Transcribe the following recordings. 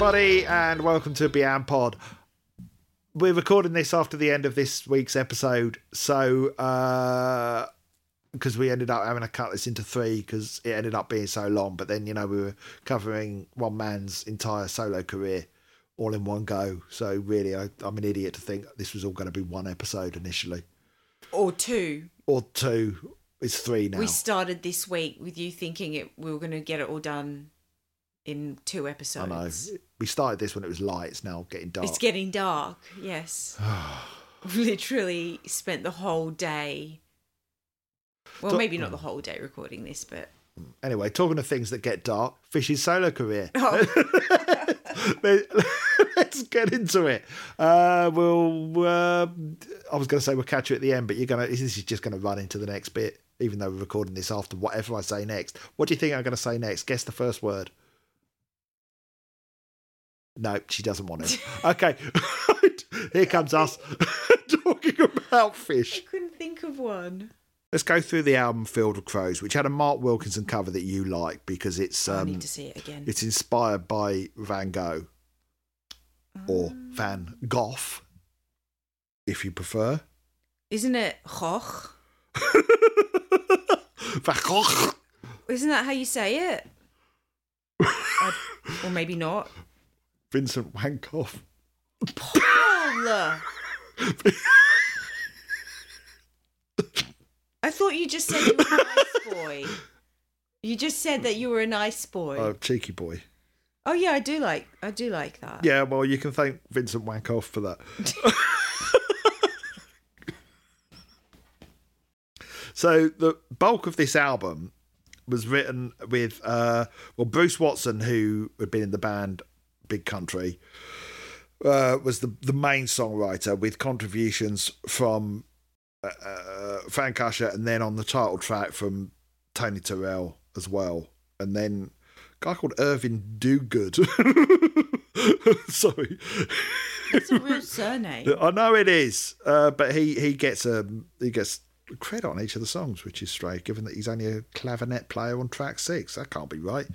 Everybody, and welcome to Beyond Pod. We're recording this after the end of this week's episode, so uh, because we ended up having to cut this into three because it ended up being so long. But then, you know, we were covering one man's entire solo career all in one go. So really, I, I'm an idiot to think this was all going to be one episode initially, Or two. or two. It's three now. We started this week with you thinking it we were going to get it all done in two I episodes. know. We started this when it was light. It's now getting dark. It's getting dark. Yes. Literally spent the whole day. Well, maybe not the whole day recording this, but Anyway, talking of things that get dark, Fish's solo career. oh, Let- Let's get into it. Uh, we'll. Uh, I was going to say we'll catch you at the end, but you're gonna. This is just going to run into the next bit, even though we're recording this after whatever I say next. What do you think I'm going to say next? Guess the first word. No, she doesn't want it. Okay, here comes us talking about fish. I couldn't think of one. Let's go through the album Field of Crows, which had a Mark Wilkinson cover that you like because it's I um, need to see it again. it's inspired by Van Gogh or Van Gogh, if you prefer. Isn't it Hoch? Van Gogh. Isn't that how you say it? I- or maybe not. Vincent Gogh. Paul! I thought you just said you were a nice boy. You just said that you were a nice boy. Oh, cheeky boy. oh yeah, I do like I do like that. Yeah, well, you can thank Vincent Gogh for that. so the bulk of this album was written with uh, well Bruce Watson, who had been in the band Big Country, uh, was the the main songwriter with contributions from uh, uh, Frank Usher, and then on the title track from Tony Turrell as well, and then a guy called Irvin Duguid. Sorry. It's a real surname. I know it is, uh, but he he gets a he gets credit on each of the songs, which is strange, given that he's only a clavinet player on track six. That can't be right.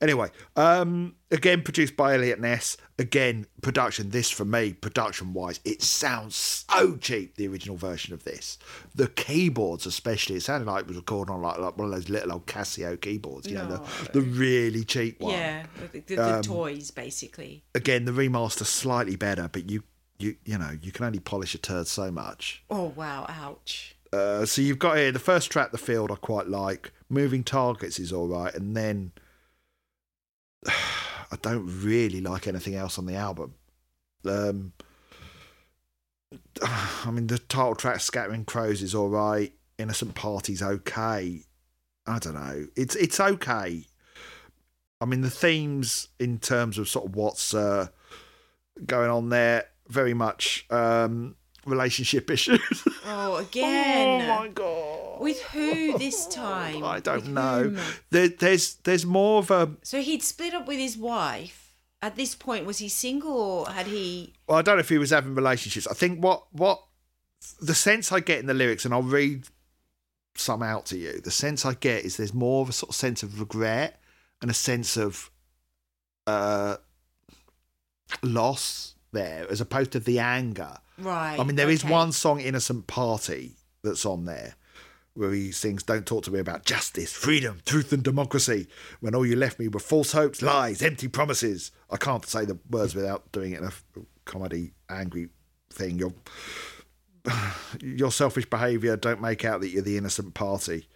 Anyway, um, again produced by Elliot Ness. Again, production. This for me, production wise, it sounds so cheap. The original version of this, the keyboards especially, it sounded like it was recorded on like, like one of those little old Casio keyboards. You know, the the really cheap one Yeah, the, the, the Um, toys basically. again the remaster slightly better but you you you know you can only polish a turd so much Oh wow, ouch. uh, so you've got here the first track the field i quite like moving targets is all right and then i don't really like anything else on the album. Um i mean the title track scattering crows is all right. Innocent party's okay. I don't know. It's it's okay. I mean the themes in terms of sort of what's uh going on there very much um relationship issues Oh again. oh my god With who this time? i don't With know there, there's there's more of a So he'd split up with his wife. At this point, was he single or had he? well i don't know if he was having relationships i think what what the sense i get in the lyrics and i'll read some out to you the sense i get is there's more of a sort of sense of regret and a sense of uh loss there as opposed to the anger Right. I mean, there is okay. one song, Innocent Party, that's on there where he sings, Don't talk to me about justice, freedom, truth, and democracy when all you left me were false hopes, lies, empty promises. I can't say the words without doing it in a comedy, angry thing. Your, your selfish behaviour, don't make out that you're the innocent party.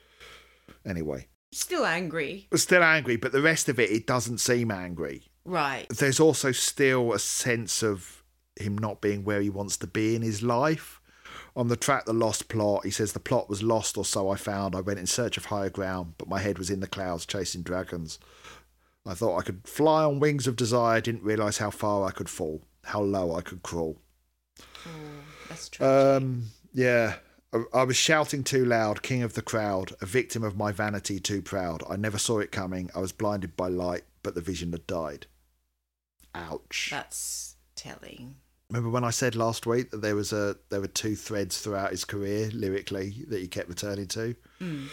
Anyway, Still angry. still angry, but the rest of it, it doesn't seem angry Right. there's also still a sense of him not being where he wants to be in his life. On the track, The Lost Plot, he says, The plot was lost, or so I found. I went in search of higher ground, but my head was in the clouds chasing dragons. I thought I could fly on wings of desire, didn't realise how far I could fall, how low I could crawl. Oh, that's tragic. Um, yeah. I- I was shouting too loud, king of the crowd, a victim of my vanity too proud. I never saw it coming. I was blinded by light, but the vision had died. Ouch. that's telling. Remember when I said last week that there was a there were two threads throughout his career lyrically that he kept returning to? Mm.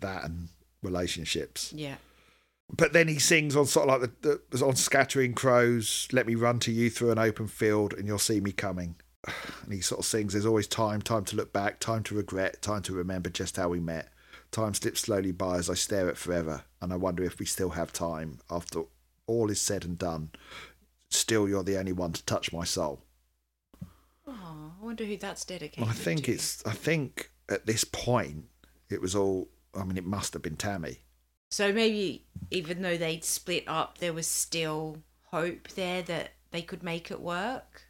That and relationships. Yeah. but then he sings on sort of like the, the on scattering crows let me run to you through an open field and you'll see me coming and he sort of sings there's always time time to look back time to regret time to remember just how we met time slips slowly by as i stare at forever and i wonder if we still have time after all is said and done still you're the only one to touch my soul Oh, I wonder who that's dedicated. i think to. it's i think at this point it was all i mean it must have been tammy So maybe even though they'd split up, there was still hope there that they could make it work.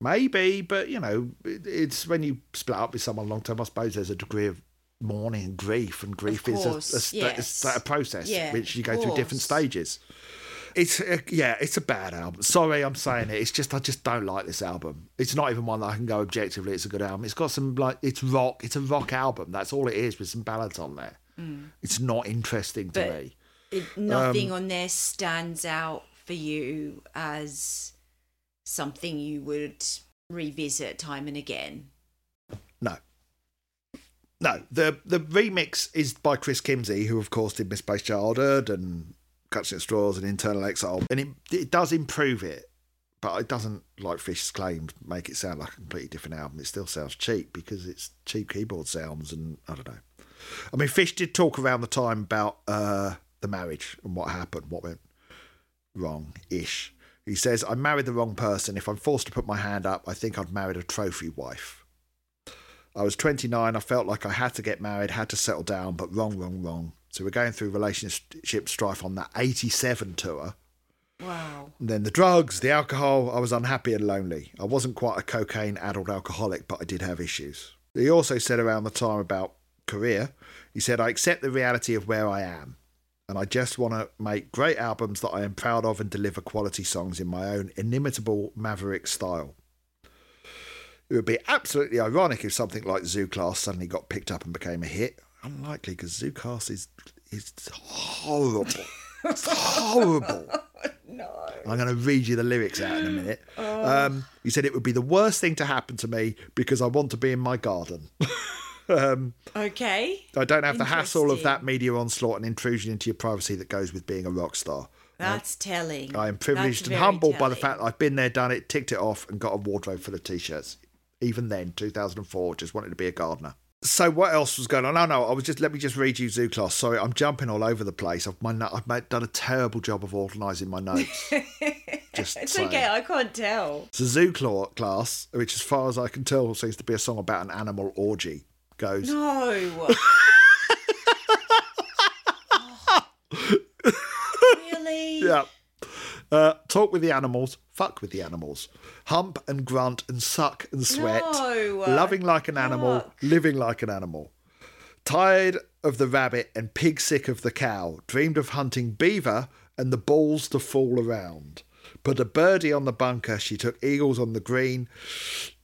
Maybe, but you know, it's when you split up with someone long term. I suppose there's a degree of mourning and grief, and grief is a, a, yes. a, process Yeah, which you go through different stages. It's a, yeah, it's a bad album. Sorry, I'm saying it. It's just I just don't like this album. It's not even one that I can go objectively. It's a good album. It's got some like it's rock. It's a rock album. That's all it is with some ballads on there. It's not interesting to Mm. But- me. It, Um, nothing on there stands out for you as something you would revisit time and again. No. No, the the remix is by Chris Kimsey, who of course did Miss Misplaced Childhood and Cuts at Straws and Internal Exile, and it it does improve it, but it doesn't, like Fish's claimed, make it sound like a completely different album. It still sounds cheap because it's cheap keyboard sounds, and I don't know. I mean, Fish did talk around the time about uh, the marriage and what happened, what went wrong ish. He says, I married the wrong person. If I'm forced to put my hand up, I think I'd married a trophy wife. I was 29. I felt like I had to get married, had to settle down, but wrong, wrong, wrong. So we're going through relationship strife on that 87 tour. Wow. And then the drugs, the alcohol, I was unhappy and lonely. I wasn't quite a cocaine adult alcoholic, but I did have issues. He also said around the time about career, he said, I accept the reality of where I am. And I just want to make great albums that I am proud of and deliver quality songs in my own inimitable maverick style. It would be absolutely ironic if something like Zoo Class suddenly got picked up and became a hit. Unlikely because Zoo Class is is horrible. it's horrible. No. I'm going to read you the lyrics out in a minute. Um, he said it would be the worst thing to happen to me because I want to be in my garden. um, Okay. I don't have the hassle of that media onslaught and intrusion into your privacy that goes with being a rock star. That's telling. I am privileged That's and humbled by the fact that I've been there, done it, ticked it off, and got a wardrobe full of t-shirts. Even then, 2004, just wanted to be a gardener. So what else was going on? Oh no, I was just let me just read you Zoo Class. Sorry, I'm jumping all over the place. I've my I've done a terrible job of organising my notes. just It's saying. okay, I can't tell. So Zoo Claw Class, which as far as I can tell seems to be a song about an animal orgy, goes. No. really? Yeah. Uh, talk with the animals, fuck with the animals. Hump and grunt and suck and sweat. No. Loving like an animal, living like an animal. Tired of the rabbit and pig sick of the cow. Dreamed of hunting beaver and the balls to fall around. Put a birdie on the bunker, she took eagles on the green.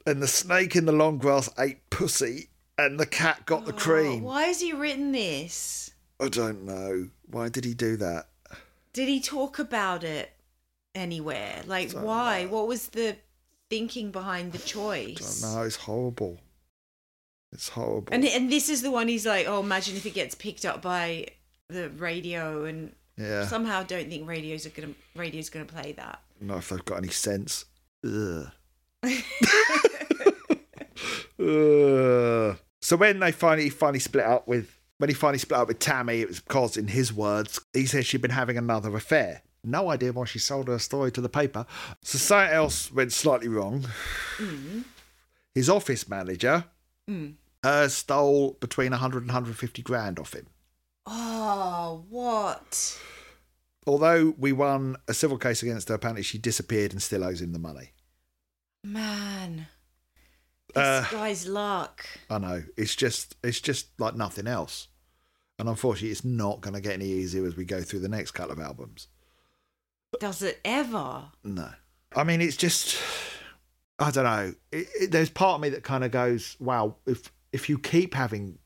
And the snake in the long grass ate pussy. And the cat got the cream. Why has he written this? I don't know. Why did he do that? Did he talk about it anywhere? Like, why? Uh, what was the thinking behind the I choice? don't know. It's horrible. It's horrible. And and this is the one he's like, oh, imagine if it gets picked up by the radio, and yeah. somehow don't think radios are gonna radio's gonna play that. know if they've got any sense. Ugh. Ugh. So when they finally finally split up with when he finally split up with Tammy, it was because, in his words, he said she'd been having another affair. No idea why she sold her story to the paper. So something else went slightly wrong. His office manager Mm. uh, stole between 100 and 150 grand off him. Oh, what? Although we won a civil case against her, apparently she disappeared and still owes him the money. Man, this Uh, guy's luck. I know. It's just it's just like nothing else. And unfortunately it's not gonna get any easier as we go through the next couple of albums. Does it ever? No. I mean it's just I don't know. It, it, there's part of me that kind of goes, Wow, if if you keep having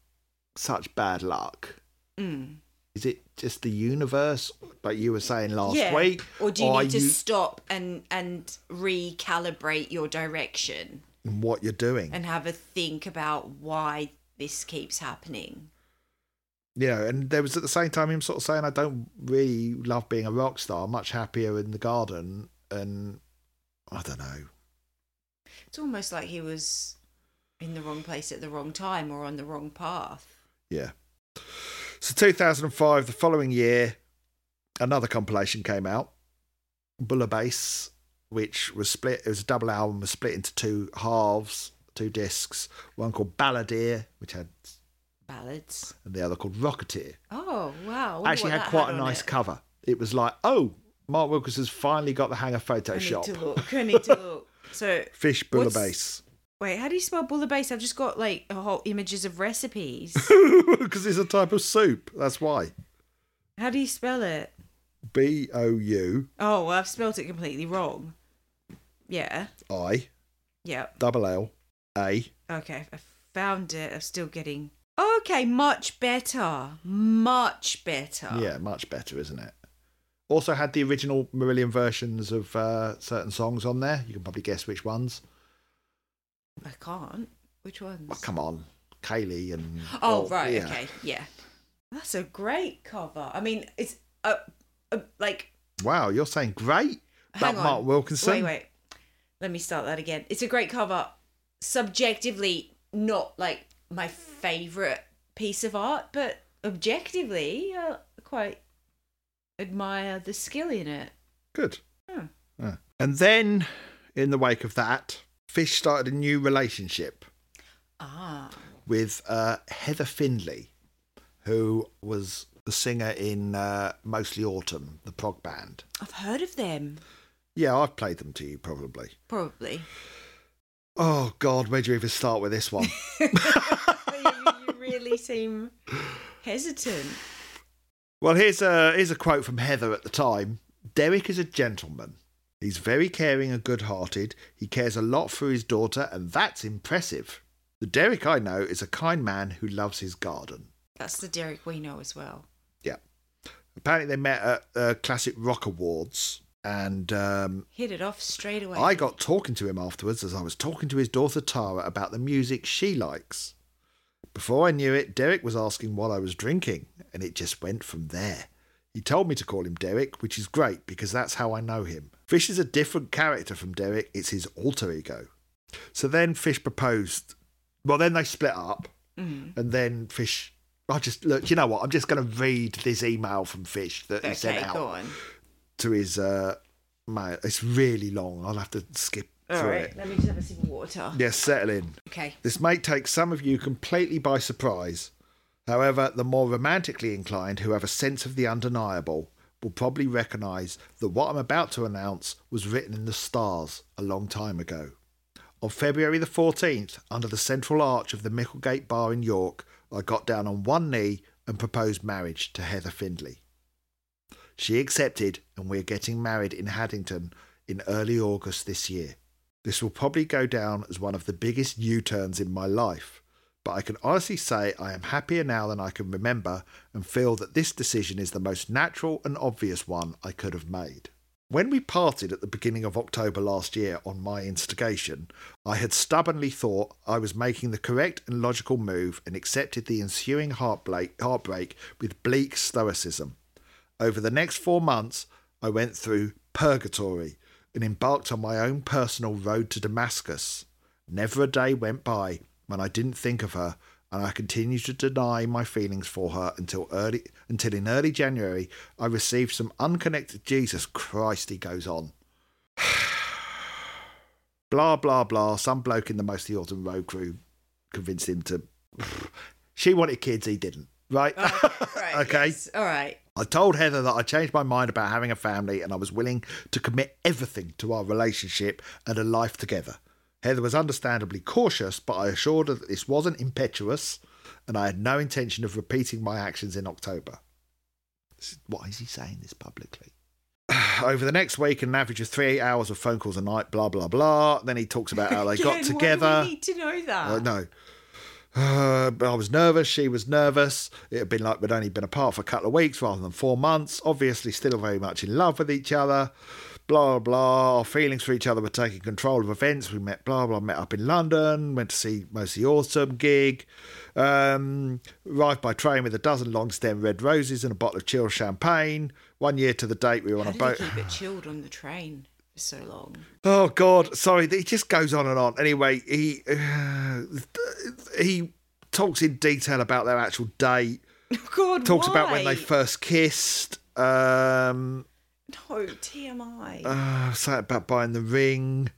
such bad luck, Mm. is it just the universe, like you were saying last yeah. week? or do you are need to stop and and recalibrate your direction in what you're doing? and have a think about why this keeps happening? You know, and there was at the same time him sort of saying, I don't really love being a rock star, I'm much happier in the garden. And I don't know. It's almost like he was in the wrong place at the wrong time or on the wrong path. Yeah. So 2005, the following year, another compilation came out, Bouillabaisse, which was split. It was a double album, was split into two halves, two discs. One called Balladeer, which had, Ballads. and the other called Rocketeer. Oh, wow. Actually, had quite a nice it. cover. It was like, oh, Mark Wilkins has finally got the hang of I need Photoshop. to look. I need to look. So, Fish Bouillabaisse. wait, how do you spell bouillabaisse? I've just got like a whole images of recipes. Because it's a type of soup. That's why. how do you spell it? B O U Oh, well, I've spelled it completely wrong. Yeah. I Yep. double L A. Okay, I found it. I'm still getting. Okay, much better. Much better. Yeah, much better, isn't it? Also had the original Marillion versions of uh, certain songs on there. You can probably guess which ones. I can't. Which ones? Oh, come on, Kayleigh and. Oh, well, right. yeah. Okay. Yeah. That's a great cover. I mean, it's uh, uh like Wow, you're saying great about hang on. Mark Wilkinson. Wait, wait. Let me start that again. It's a great cover. Subjectively, not like my favorite piece of art, but objectively, I quite admire the skill in it. Good. Yeah. And then, in the wake of that, Fish started a new relationship Ah. with uh, Heather Findlay, who was the singer in uh, Mostly Autumn, the prog band. I've heard of them. Yeah, I've played them to you probably. Probably. Oh God, where do you even start with this one? you, you really seem hesitant. well, here's a here's a quote from Heather at the time. Derek is a gentleman. He's very caring and good-hearted. He cares a lot for his daughter, and that's impressive. The Derek I know is a kind man who loves his garden. That's the Derek we know as well. Yeah. Apparently, they met at uh, Classic Rock Awards, and um, Hit it off straight away. I got talking to him afterwards as I was talking to his daughter Tara about the music she likes. Before I knew it, Derek was asking what I was drinking, and it just went from there. He told me to call him Derek, which is great because that's how I know him. Fish is a different character from Derek, it's his alter ego. So then Fish proposed. Well, then they split up, Mm. and then Fish. I just look. You know what? I'm just going to read this email from Fish that he sent Okay, out go to his uh, mail. It's really long. I'll have to skip All through right, it. let me just have a sip of water. Yes, settle in. Okay. This may take some of you completely by surprise. However, the more romantically inclined who have a sense of the undeniable will probably recognise that what I'm about to announce was written in the stars a long time ago. On February the 14th, under the central arch of the Micklegate Bar in York, I got down on one knee and proposed marriage to Heather Findlay. She accepted, and we're getting married in Haddington in early August this year. This will probably go down as one of the biggest U turns in my life, but I can honestly say I am happier now than I can remember and feel that this decision is the most natural and obvious one I could have made. When we parted at the beginning of October last year on my instigation, I had stubbornly thought I was making the correct and logical move and accepted the ensuing heartbreak, heartbreak with bleak stoicism. Over the next four months, I went through purgatory and embarked on my own personal road to Damascus. Never a day went by when I didn't think of her, and I continued to deny my feelings for her until early until in early January I received some unconnected Jesus Christ he goes on. blah blah blah. Some bloke in the Mostly Autumn Road crew convinced him to she wanted kids, he didn't. Right? Right. Okay. yes. All right. I told Heather that I changed my mind about having a family and I was willing to commit everything to our relationship and a life together. Heather was understandably cautious, but I assured her that this wasn't impetuous and I had no intention of repeating my actions in October. Is- Why is he saying this publicly? Over the next week, an average of three hours of phone calls a night, blah, blah, blah. Then he talks about how they got Again, why do together. we need to know that. Uh, no. Uh, but I was nervous. She was nervous. It had been like we'd only been apart for a couple of weeks rather than four months. Obviously, still very much in love with each other. Blah, blah. Our feelings for each other were taking control of events. We met, blah, blah, met up in London, went to see Mostly Autumn gig. Um, arrived by train with a dozen long stem red roses and a bottle of chilled champagne. One year to the date, we were on a boat. keep it chilled on the train so long? Oh God, sorry, he just goes on and on. Anyway, he uh, he talks in detail about their actual date. Oh God, Talks about when they first kissed. Um, No TMI. uh, something about buying the ring.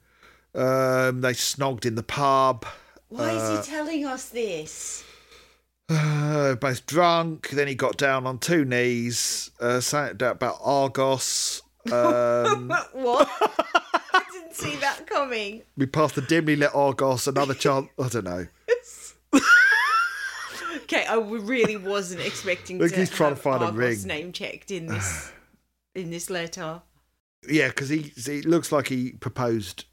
Um, they snogged in the pub. why is uh, he telling us this? Uh, both drunk. Then he got down on two knees. Uh, something about Argos. Um, what? I didn't see that coming. we passed the dimly lit Argos. Another chance. I don't know. Okay, I really wasn't expecting Look, to he's trying to find a ring. name checked in this in this letter. Yeah, because he he looks like he proposed,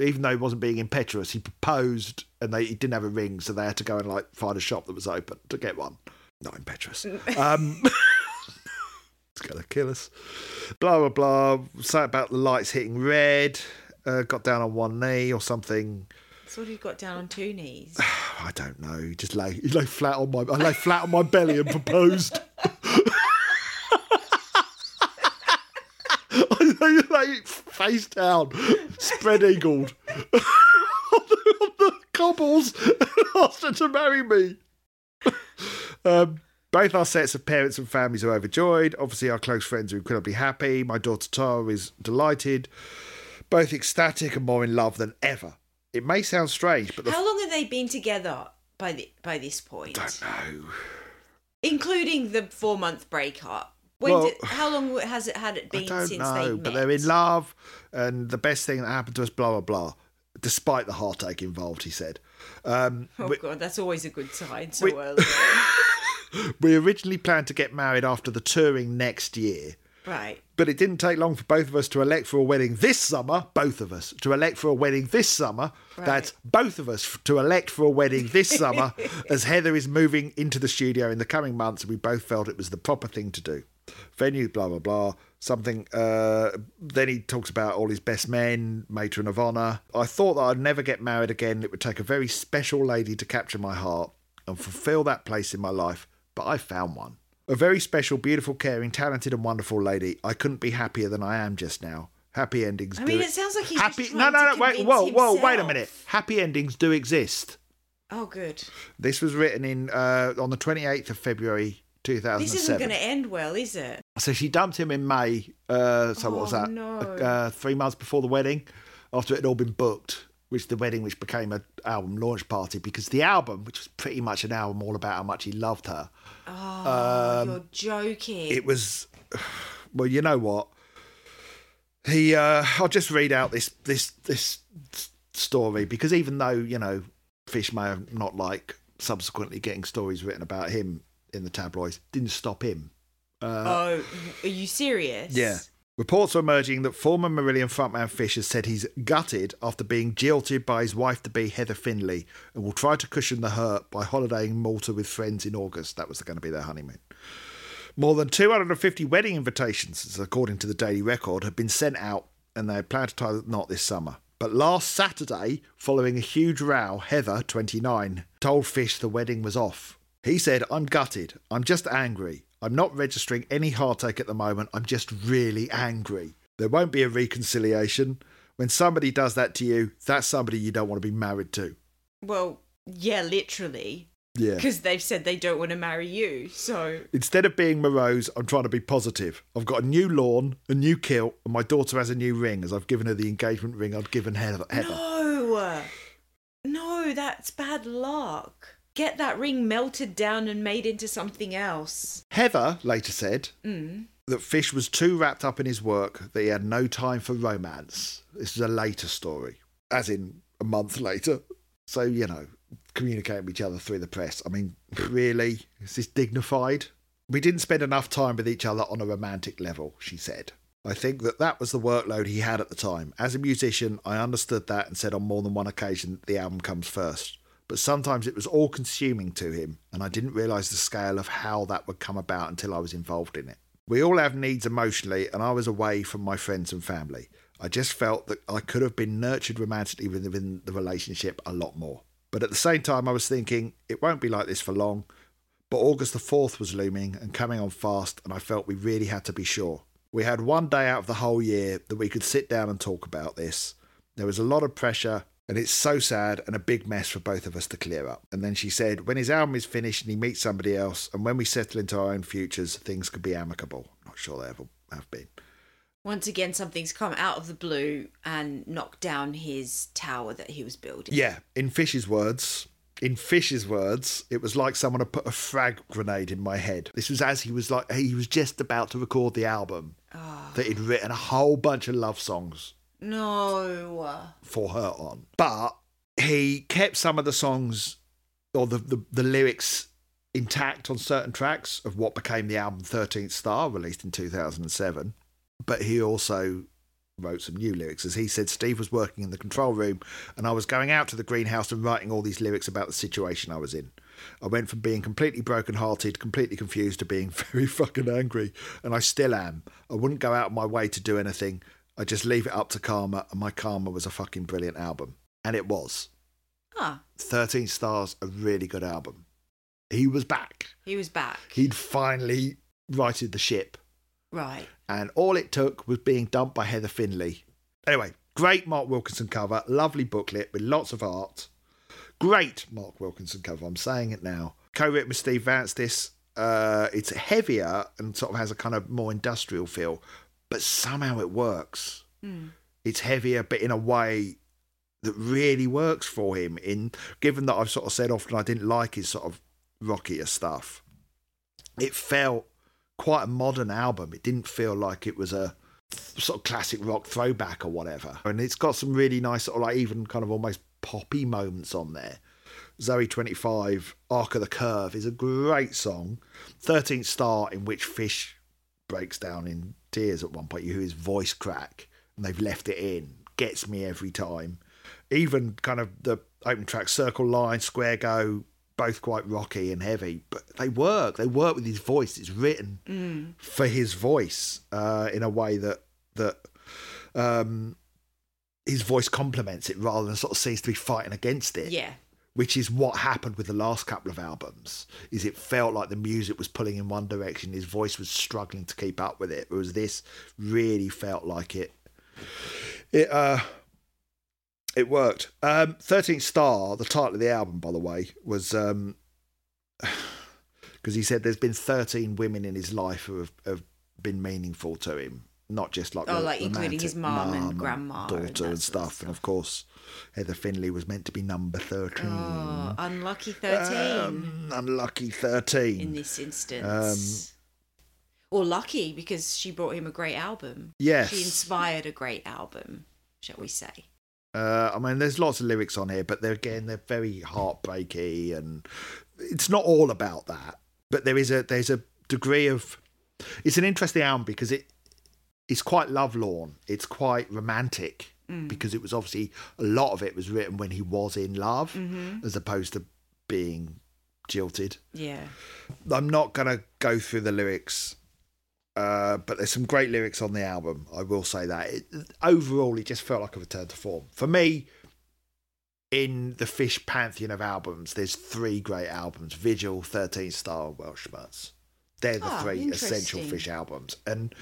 even though he wasn't being impetuous. He proposed, and they he didn't have a ring, so they had to go and like find a shop that was open to get one. Not impetuous. Um, it's gonna kill us. Blah blah blah. Say about the lights hitting red. Uh, got down on one knee or something. So what he got down on two knees. I don't know. He just lay he lay flat on my I lay flat on my belly and proposed. I lay, lay face down, spread eagled on, the, on the cobbles and asked her to marry me. Um, both our sets of parents and families are overjoyed. Obviously, our close friends are incredibly happy. My daughter Tara is delighted, both ecstatic and more in love than ever. It may sound strange, but How long have they been together by the by this point? don't know. Including the four month breakup. When Well- did, how long has it had it I been don't since know, they but met? they're in love, and the best thing that happened to us, blah blah blah. Despite the heartache involved, he said. Um, Oh we, god, that's always a good sign so we- early. we originally planned to get married after the touring next year, right. but it didn't take long for both of us to elect for a wedding this summer. Both of us to elect for a wedding this summer. That's both of us to elect for a wedding this summer, as Heather is moving into the studio in the coming months, and we both felt it was the proper thing to do. Venue, blah blah blah. Something. Uh, then he talks about all his best men, matron of honour. I thought that I'd never get married again. It would take a very special lady to capture my heart and fulfil that place in my life. But I found one. A very special, beautiful, caring, talented, and wonderful lady. I couldn't be happier than I am just now. Happy endings. I mean, it it sounds like he's happy. just No, no, no. Wait, whoa, whoa. Wait a minute. Happy endings do exist. Oh, good. This was written in uh, on the twenty eighth of February, two thousand This isn't going to end well, is it? So she dumped him in May. Uh, so what was Oh, that? no. Uh, three months before the wedding, after it had all been booked. Which the wedding, which became an album launch party, because the album, which was pretty much an album all about how much he loved her, Oh, you're joking. Um, it was. Well, you know what? He. Uh, I'll just read out this this this story because even though you know, Fish may have not like subsequently getting stories written about him in the tabloids, didn't stop him. oh, are you serious? Yeah. Reports are emerging that former Marillion frontman Fish has said he's gutted after being jilted by his wife to be Heather Findlay and will try to cushion the hurt by holidaying in Malta with friends in August. That was going to be their honeymoon. More than 250 wedding invitations, according to the Daily Record, have been sent out and they plan to tie the knot this summer. But last Saturday, following a huge row, Heather, 29, told Fish the wedding was off. He said, I'm gutted. I'm just angry. I'm not registering any heartache at the moment. I'm just really angry. There won't be a reconciliation. When somebody does that to you, that's somebody you don't want to be married to. Well, yeah, literally. Yeah. Because they've said they don't want to marry you. So, Instead of being morose, I'm trying to be positive. I've got a new lawn, a new kilt, and my daughter has a new ring as I've given her the engagement ring I'd given Heather. No. No, that's bad luck. Get that ring melted down and made into something else. Heather later said Mm. that Fish was too wrapped up in his work that he had no time for romance. This is a later story, as in a month later. So, you know, communicating with each other through the press. I mean, really? Is this dignified? We didn't spend enough time with each other on a romantic level, she said. I think that that was the workload he had at the time. As a musician, I understood that and said on more than one occasion that the album comes first. But sometimes it was all consuming to him, and I didn't realise the scale of how that would come about until I was involved in it. We all have needs emotionally, and I was away from my friends and family. I just felt that I could have been nurtured romantically within the relationship a lot more. But at the same time, I was thinking it won't be like this for long. But August the 4th was looming and coming on fast, and I felt we really had to be sure. We had one day out of the whole year that we could sit down and talk about this. There was a lot of pressure, and it's so sad and a big mess for both of us to clear up. And then she said, when his album is finished and he meets somebody else, and when we settle into our own futures, things could be amicable. Not sure they ever have been. Once again, something's come out of the blue and knocked down his tower that he was building. Yeah, in Fish's words, in Fish's words, it was like someone had put a frag grenade in my head. This was as he was like he was just about to record the album ah. that he'd written a whole bunch of love songs No. for her on. But he kept some of the songs or the, the, the lyrics intact on certain tracks of what became the album 13th Star, released in 2007. But he also wrote some new lyrics. As he said, Steve was working in the control room and I was going out to the greenhouse and writing all these lyrics about the situation I was in. I went from being completely broken-hearted, completely confused, to being very fucking angry, and I still am. I wouldn't go out of my way to do anything. I just leave it up to karma, and my karma was a fucking brilliant album. And it was. Ah, 13 Stars, a really good album. He was back. he was back. He'd finally righted the ship. right. And all it took was being dumped by Heather Findlay. Anyway, great Mark Wilkinson cover, lovely booklet with lots of art. Great Mark Wilkinson cover, I'm saying it now. Co written with Steve Vantsis. Uh, it's heavier and sort of has a kind of more industrial feel, but somehow it works. Mm. It's heavier, but in a way that really works for him. In given that I've sort of said often I didn't like his sort of rockier stuff, it felt quite a modern album. It didn't feel like it was a sort of classic rock throwback or whatever. And it's got some really nice, sort of like even kind of almost poppy moments on there. Zoe 25, Arc of the Curve is a great song. 13th Star, in which Fish breaks down in tears at one point. You hear his voice crack, and they've left it in. Gets me every time. Even kind of the open track, Circle Line, Square Go, both quite rocky and heavy, but they work. They work with his voice. It's written for his voice uh, in a way that that um, his voice complements it rather than sort of seems to be fighting against it Yeah. Which is what happened with the last couple of albums is it felt like the music was pulling in one direction his voice was struggling to keep up with it. Whereas this really felt like it it uh it worked. Um 13th star the title of the album by the way was um because he said there's been 13 women in his life who have, have been meaningful to him not just like Oh, like including his mum and grandma daughter and, sort of stuff and of course Heather Findlay was meant to be number 13 Oh, unlucky 13 um, unlucky 13. in this instance. or lucky because she brought him a great album. Yes. She inspired a great album, shall we say. Uh, I mean, there's lots of lyrics on here, but they're again they're very heartbreaky, and it's not all about that. But there is a there's a degree of it's an interesting album because it it's quite lovelorn. It's quite romantic because it was obviously a lot of it was written when he was in love, as opposed to being jilted. Yeah. I'm not going to go through the lyrics, uh, but there's some great lyrics on the album. I will say that. It, overall, it just felt like a return to form. For me, in the Fish pantheon of albums, there's three great albums Vigil, 13 Star, Weltschmerz. They're the Ah, three essential. Fish albums. And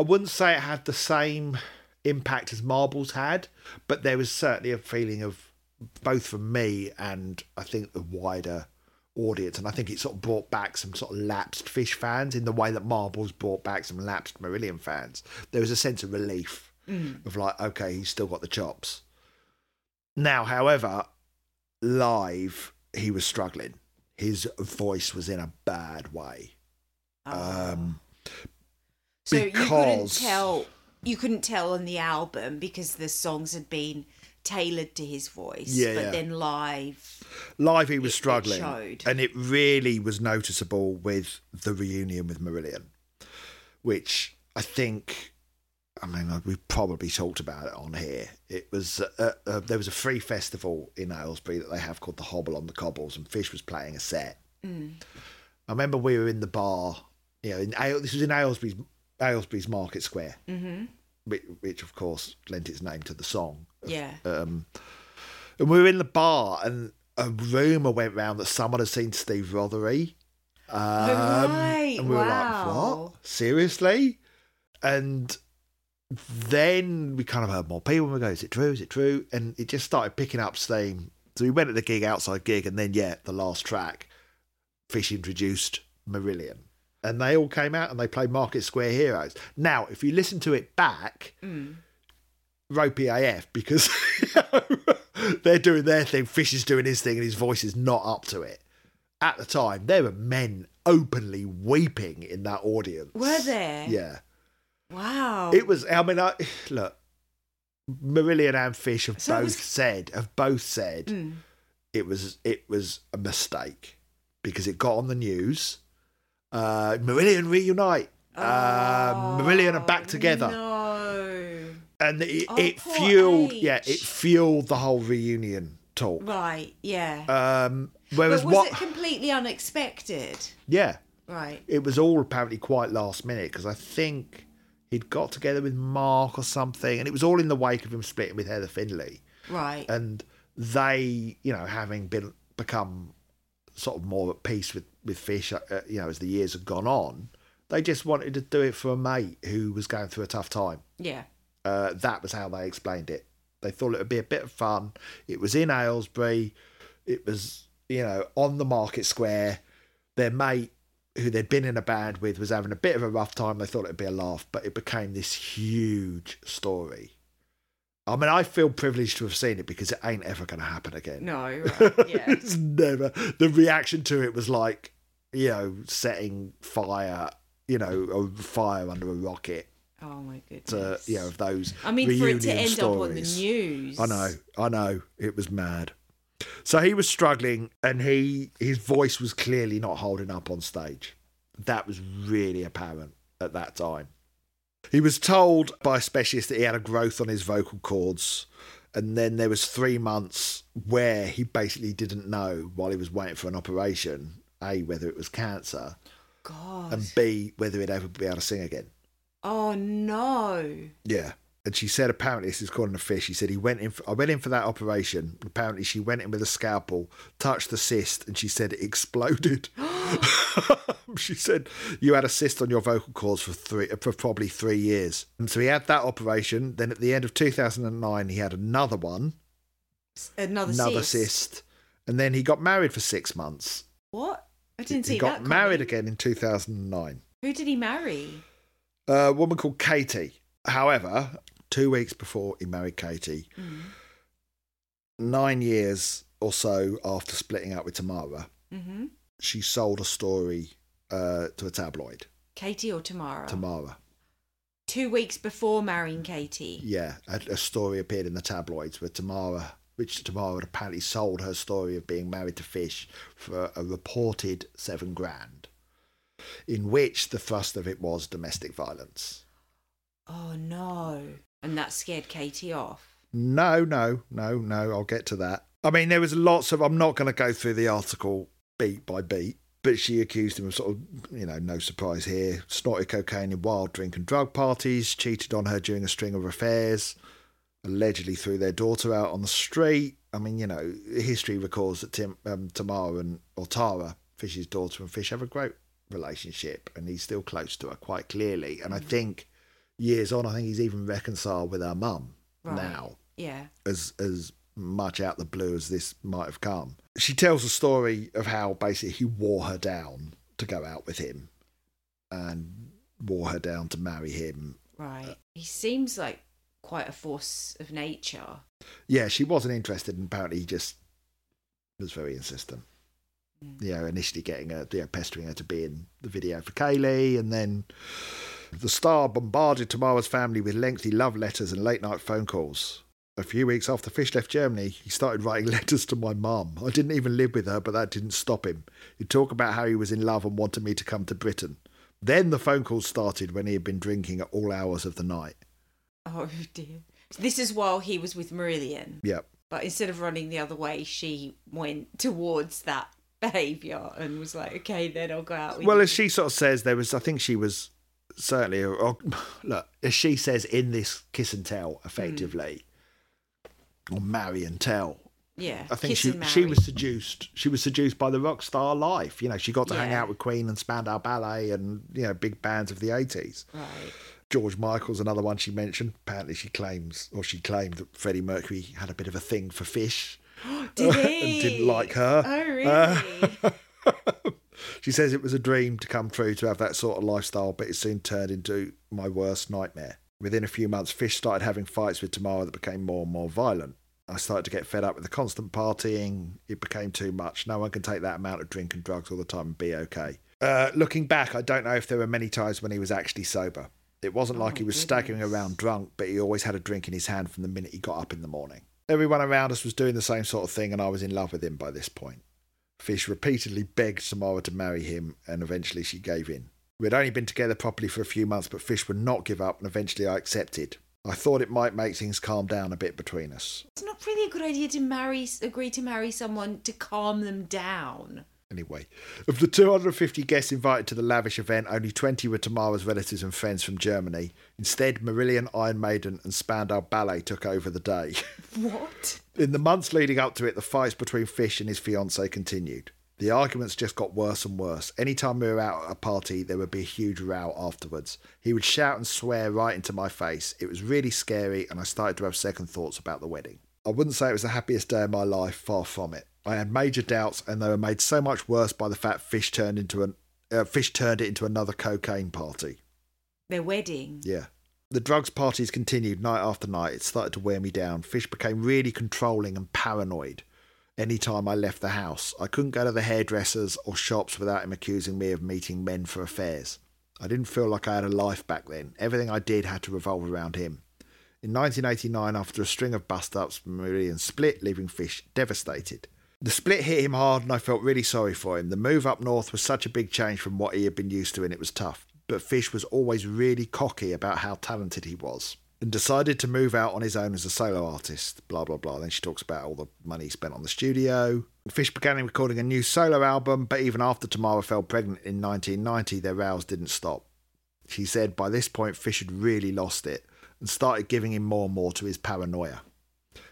I wouldn't say it had the same impact as Marbles had, but there was certainly a feeling of both from me and I think the wider audience. And I think it sort of brought back some sort of lapsed Fish fans in the way that Marbles brought back some lapsed Marillion fans. There was a sense of relief of like, okay, he's still got the chops. Now, however, live, he was struggling. His voice was in a bad way. Um, So you couldn't tell you couldn't tell on the album because the songs had been tailored to his voice. Yeah, but yeah. then live live he was It- it struggling showed. and it really was noticeable with the reunion with marillion which i think I mean, we've probably talked about it on here. It was uh, uh, there was a free festival in Aylesbury that they have called the Hobble on the Cobbles, and Fish was playing a set. I remember we were in the bar. You know, in this was in Aylesbury's Aylesbury's Market Square, mm-hmm. which, which of course lent its name to the song. Yeah. Um, and we were in the bar, and a rumor went round that someone had seen Steve Rothery. Um, right, And we were like, wow. what? Seriously? And then we kind of heard more people. and We go, is it true? Is it true? And it just started picking up steam. So we went at the gig, outside gig, and then, yeah, the last track, Fish introduced Marillion. And they all came out and they played Market Square Heroes. Now, if you listen to it back, ropey AF because they're doing their thing, Fish is doing his thing, and his voice is not up to it. At the time, there were men openly weeping in that audience. Were there? Yeah. Wow. It was. I mean, I look. Marillion and Fish have So both was- said have both said Mm. it was it was a mistake because it got on the news. Uh, Marillion reunite. uh, Marillion are back Oh, together, No. and it, Oh, it fueled. H. Yeah, it fueled the whole reunion talk. Right. Yeah. Um, whereas but was what? it completely unexpected? yeah, Right. it was all apparently quite last minute because I think he'd got together with Mark or something, and it was all in the wake of him splitting with Heather Findlay. Right. and they, you know, having been become sort of more at peace with with Fish, uh, you know, as the years had gone on, they just wanted to do it for a mate who was going through a tough time. yeah. Uh, that was how they explained it. They thought it would be a bit of fun. It was in Aylesbury. It was, you know, on the market square. Their mate, who they'd been in a band with, was having a bit of a rough time. They thought it'd be a laugh, but it became this huge story. I mean, I feel privileged to have seen it because it ain't ever going to happen again. No. Right. Yeah. it's never. The reaction to it was like, you know, setting fire, you know, a fire under a rocket oh my to, goodness. you know, of those. I mean, for it to end up on the news. I know, I know, it was mad. So he was struggling, and he his voice was clearly not holding up on stage. That was really apparent at that time. He was told by a specialist that he had a growth on his vocal cords, and then there was three months where he basically didn't know while he was waiting for an operation, a whether it was cancer, God. and b whether he'd ever be able to sing again. oh no. Yeah. And she said, apparently, this is calling a fish. She said, he went in. For, I went in for that operation. Apparently, she went in with a scalpel, touched the cyst, and she said it exploded. she said, you had a cyst on your vocal cords for three, for probably three years. And so he had that operation. Then at the end of 2009, he had another one, Another, another cyst. cyst. And then he got married for six months. What? I didn't he see got that. married coming. again in 2009. Who did he marry? a woman called Katie. However, two weeks before he married Katie, nine years or so after splitting up with Tamara, Mm-hmm. she sold a story uh, to a tabloid. Katie or Tamara? Tamara, Two weeks before marrying Katie. yeah, a, a story appeared in the tabloids where Tamara, which Tamara had apparently sold her story of being married to Fish for a reported seven grand, in which the thrust of it was domestic violence. Oh no. And that scared Katie off. No, no, no, no. I'll get to that. I mean, there was lots of. I'm not going to go through the article beat by beat, but she accused him of sort of, you know, no surprise here, snorted cocaine in wild drink and drug parties, cheated on her during a string of affairs, allegedly threw their daughter out on the street. I mean, you know, history records that Tim, um, Tamara and or Tara, Fish's daughter, and Fish have a great relationship, and he's still close to her quite clearly. And I think years on, I think he's even reconciled with her mum Right. now Yeah. as as much out the blue as this might have come. She tells a story of how basically he wore her down to go out with him and wore her down to marry him. Right. He seems like quite a force of nature. Yeah, she wasn't interested and apparently he just was very insistent. Hmm. You know, initially getting her, you know, pestering her to be in the video for Kayleigh and then the star bombarded Tamara's family with lengthy love letters and late night phone calls. A few weeks after Fish left Germany, he started writing letters to my mum. I didn't even live with her, but that didn't stop him. He'd talk about how he was in love and wanted me to come to Britain. Then the phone calls started when he had been drinking at all hours of the night. Oh dear. This is while he was with Marillion, Yep. but instead of running the other way, she went towards that behaviour and was like, "Okay, then I'll go out." With Well, you. as she sort of says, there was, I think she was certainly, or, look, as she says in this kiss and tell, effectively, hmm. or marry and tell. yeah, I think she and she was seduced. She was seduced by the rock star life. You know, she got to hang out with Queen and Spandau Ballet and you know big bands of the eighties. right. George Michael's another one she mentioned. Apparently, she claims or she claimed that Freddie Mercury had a bit of a thing for fish. Did and he? didn't like her. Oh uh, really? She says it was a dream to come true to have that sort of lifestyle, but it soon turned into my worst nightmare. Within a few months, Fish started having fights with Tamara that became more and more violent. I started to get fed up with the constant partying. It became too much. No one can take that amount of drink and drugs all the time and be okay. Uh, looking back, I don't know if there were many times when he was actually sober. It wasn't like Oh, he was staggering around drunk, but he always had a drink in his hand from the minute he got up in the morning. Everyone around us was doing the same sort of thing, and I was in love with him by this point. Fish repeatedly begged Tamara to marry him, and eventually she gave in. We had only been together properly for a few months, but Fish would not give up, and eventually I accepted. I thought it might make things calm down a bit between us. it's not really a good idea to marry, agree to marry someone to calm them down. Anyway, of the 250 guests invited to the lavish event, only 20 were Tamara's relatives and friends from Germany. Instead, Marillion, Iron Maiden, and Spandau Ballet took over the day. What? In the months leading up to it, the fights between Fish and his fiancée continued. The arguments just got worse and worse. Anytime we were out at a party, there would be a huge row afterwards. He would shout and swear right into my face. It was really scary, and I started to have second thoughts about the wedding. I wouldn't say it was the happiest day of my life, far from it. I had major doubts, and they were made so much worse by the fact Fish turned into an uh, Fish turned it into another cocaine party. Their wedding. Yeah. The drugs parties continued night after night. It started to wear me down. Fish became really controlling and paranoid. Anytime I left the house, I couldn't go to the hairdressers or shops without him accusing me of meeting men for affairs. I didn't feel like I had a life back then. Everything I did had to revolve around him. In 1989, after a string of bust ups, Marillion split, leaving Fish devastated. The split hit him hard, and I felt really sorry for him. The move up north was such a big change from what he had been used to, and it was tough. But Fish was always really cocky about how talented he was and decided to move out on his own as a solo artist. Blah, blah, blah. Then she talks about all the money he spent on the studio. Fish began recording a new solo album, but even after Tamara fell pregnant in 1990, their rows didn't stop. She said by this point, Fish had really lost it and started giving in more and more to his paranoia.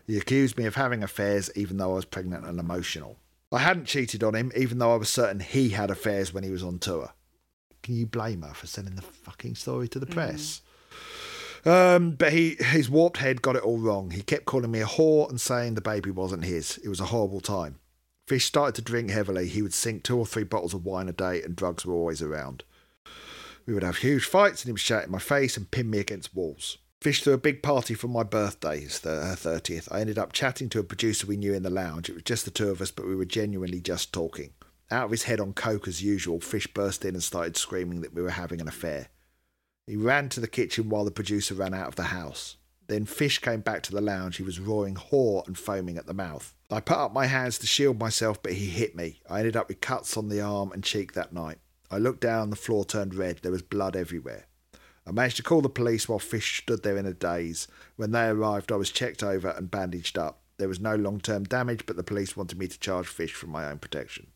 He accused me of having affairs even though I was pregnant and emotional. I hadn't cheated on him even though I was certain he had affairs when he was on tour. Can you blame her for sending the fucking story to the press? Um, but he, his warped head got it all wrong. He kept calling me a whore and saying the baby wasn't his. It was a horrible time. Fish started to drink heavily. He would sink two or three bottles of wine a day, and drugs were always around. We would have huge fights, and he would shout in my face and pin me against walls. Fish threw a big party for my birthday, her 30th. I ended up chatting to a producer we knew in the lounge. It was just the two of us, but we were genuinely just talking. Out of his head on coke as usual, Fish burst in and started screaming that we were having an affair. He ran to the kitchen while the producer ran out of the house. Then Fish came back to the lounge. He was roaring whore and foaming at the mouth. I put up my hands to shield myself, but he hit me. I ended up with cuts on the arm and cheek that night. I looked down, the floor turned red. There was blood everywhere. I managed to call the police while Fish stood there in a daze. When they arrived, I was checked over and bandaged up. There was no long term damage, but the police wanted me to charge Fish for my own protection.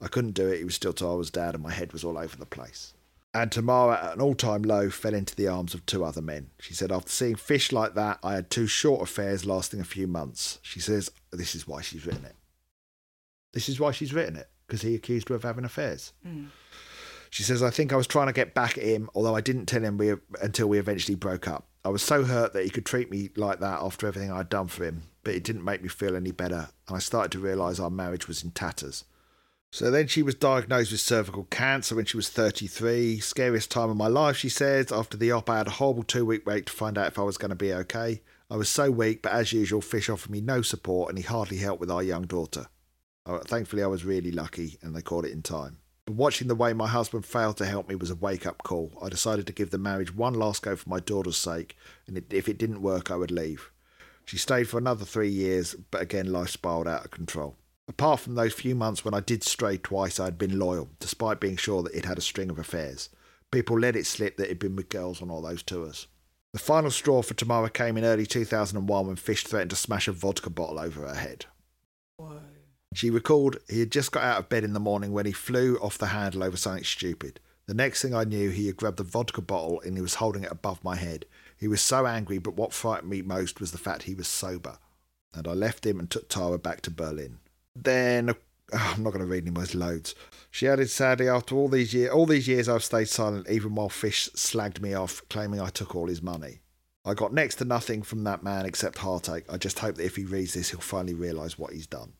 I couldn't do it. He was still told I was dad, and my head was all over the place. And Tamara, at an all time low, fell into the arms of two other men. She said, After seeing Fish like that, I had two short affairs lasting a few months. She says, This is why she's written it. This is why she's written it, because he accused her of having affairs. Mm. She says, I think I was trying to get back at him, although I didn't tell him we, until we eventually broke up. I was so hurt that he could treat me like that after everything I'd done for him, but it didn't make me feel any better, and I started to realise our marriage was in tatters. So then she was diagnosed with cervical cancer when she was 33. Scariest time of my life, she says. After the op, I had a horrible two week wait to find out if I was going to be okay. I was so weak, but as usual, Fish offered me no support and he hardly helped with our young daughter. Uh, Thankfully, I was really lucky and they caught it in time. But watching the way my husband failed to help me was a wake up call. I decided to give the marriage one last go for my daughter's sake, and if it didn't work, I would leave. She stayed for another three years, but again, life spiraled out of control. Apart from those few months when I did stray twice, I had been loyal, despite being sure that it had a string of affairs. People let it slip that it'd been with girls on all those tours. The final straw for Tamara came in early 2001 when Fish threatened to smash a vodka bottle over her head. Whoa. She recalled he had just got out of bed in the morning when he flew off the handle over something stupid. The next thing I knew, he had grabbed the vodka bottle and he was holding it above my head. He was so angry, but what frightened me most was the fact he was sober. And I left him and took Tara back to Berlin. Then, oh, I'm not going to read anymore, there's loads. She added, sadly, after all these years, all these years I've stayed silent, even while Fish slagged me off, claiming I took all his money. I got next to nothing from that man except heartache. I just hope that if he reads this, he'll finally realise what he's done.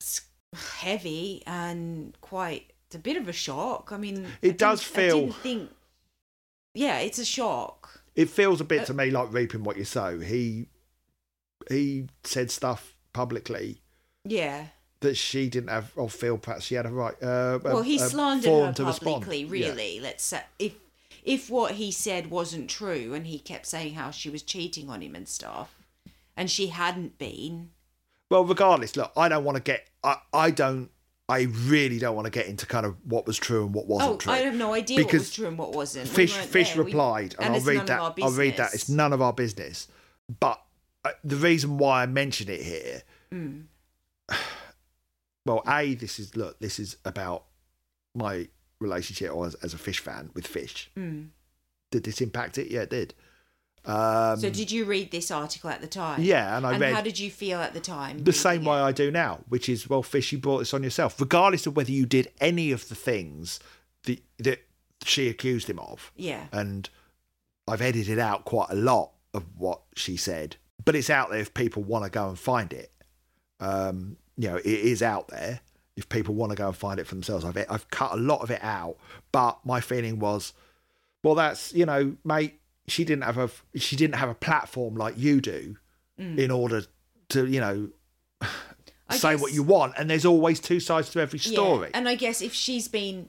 It's heavy and quite. It's a bit of a shock. I mean, It I does feel- I didn't think. Yeah, it's a shock. It feels a bit Uh, to me like reaping what you sow. He he said stuff publicly Yeah. That she didn't have or feel perhaps she had a right. Uh, Well, he a slandered her publicly. Yeah. Really, let's say if if what he said wasn't true, and he kept saying how she was cheating on him and stuff, and she hadn't been. Well, regardless, look, I don't want to get. I, I don't. I really don't want to get into kind of what was true and what wasn't Oh, true. I have no idea what Because was true and what wasn't. Fish weren't Fish there. We- replied, and, and I'll read that. I'll read that. It's none of our business. But uh, the reason why I mention it here, Mm. Well, a this is look, this is about my relationship as, as a fish fan with fish. Mm. Did this impact it? Yeah, it did. Um, So did you read this article at the time? yeah, and I and read how did you feel at the time? the same way it? I do now, which is well, fish, you brought this on yourself, regardless of whether you did any of the things that that she accused him of. Yeah. and I've edited out quite a lot of what she said, but it's out there if people want to go and find it. Um, you know, it is out there if people want to go and find it for themselves. I've I've cut a lot of it out, but my feeling was, well, that's you know, mate, she didn't have a she didn't have a platform like you do mm. in order to you know I say guess- what you want, and there's always two sides to every story. Yeah. And I guess if she's been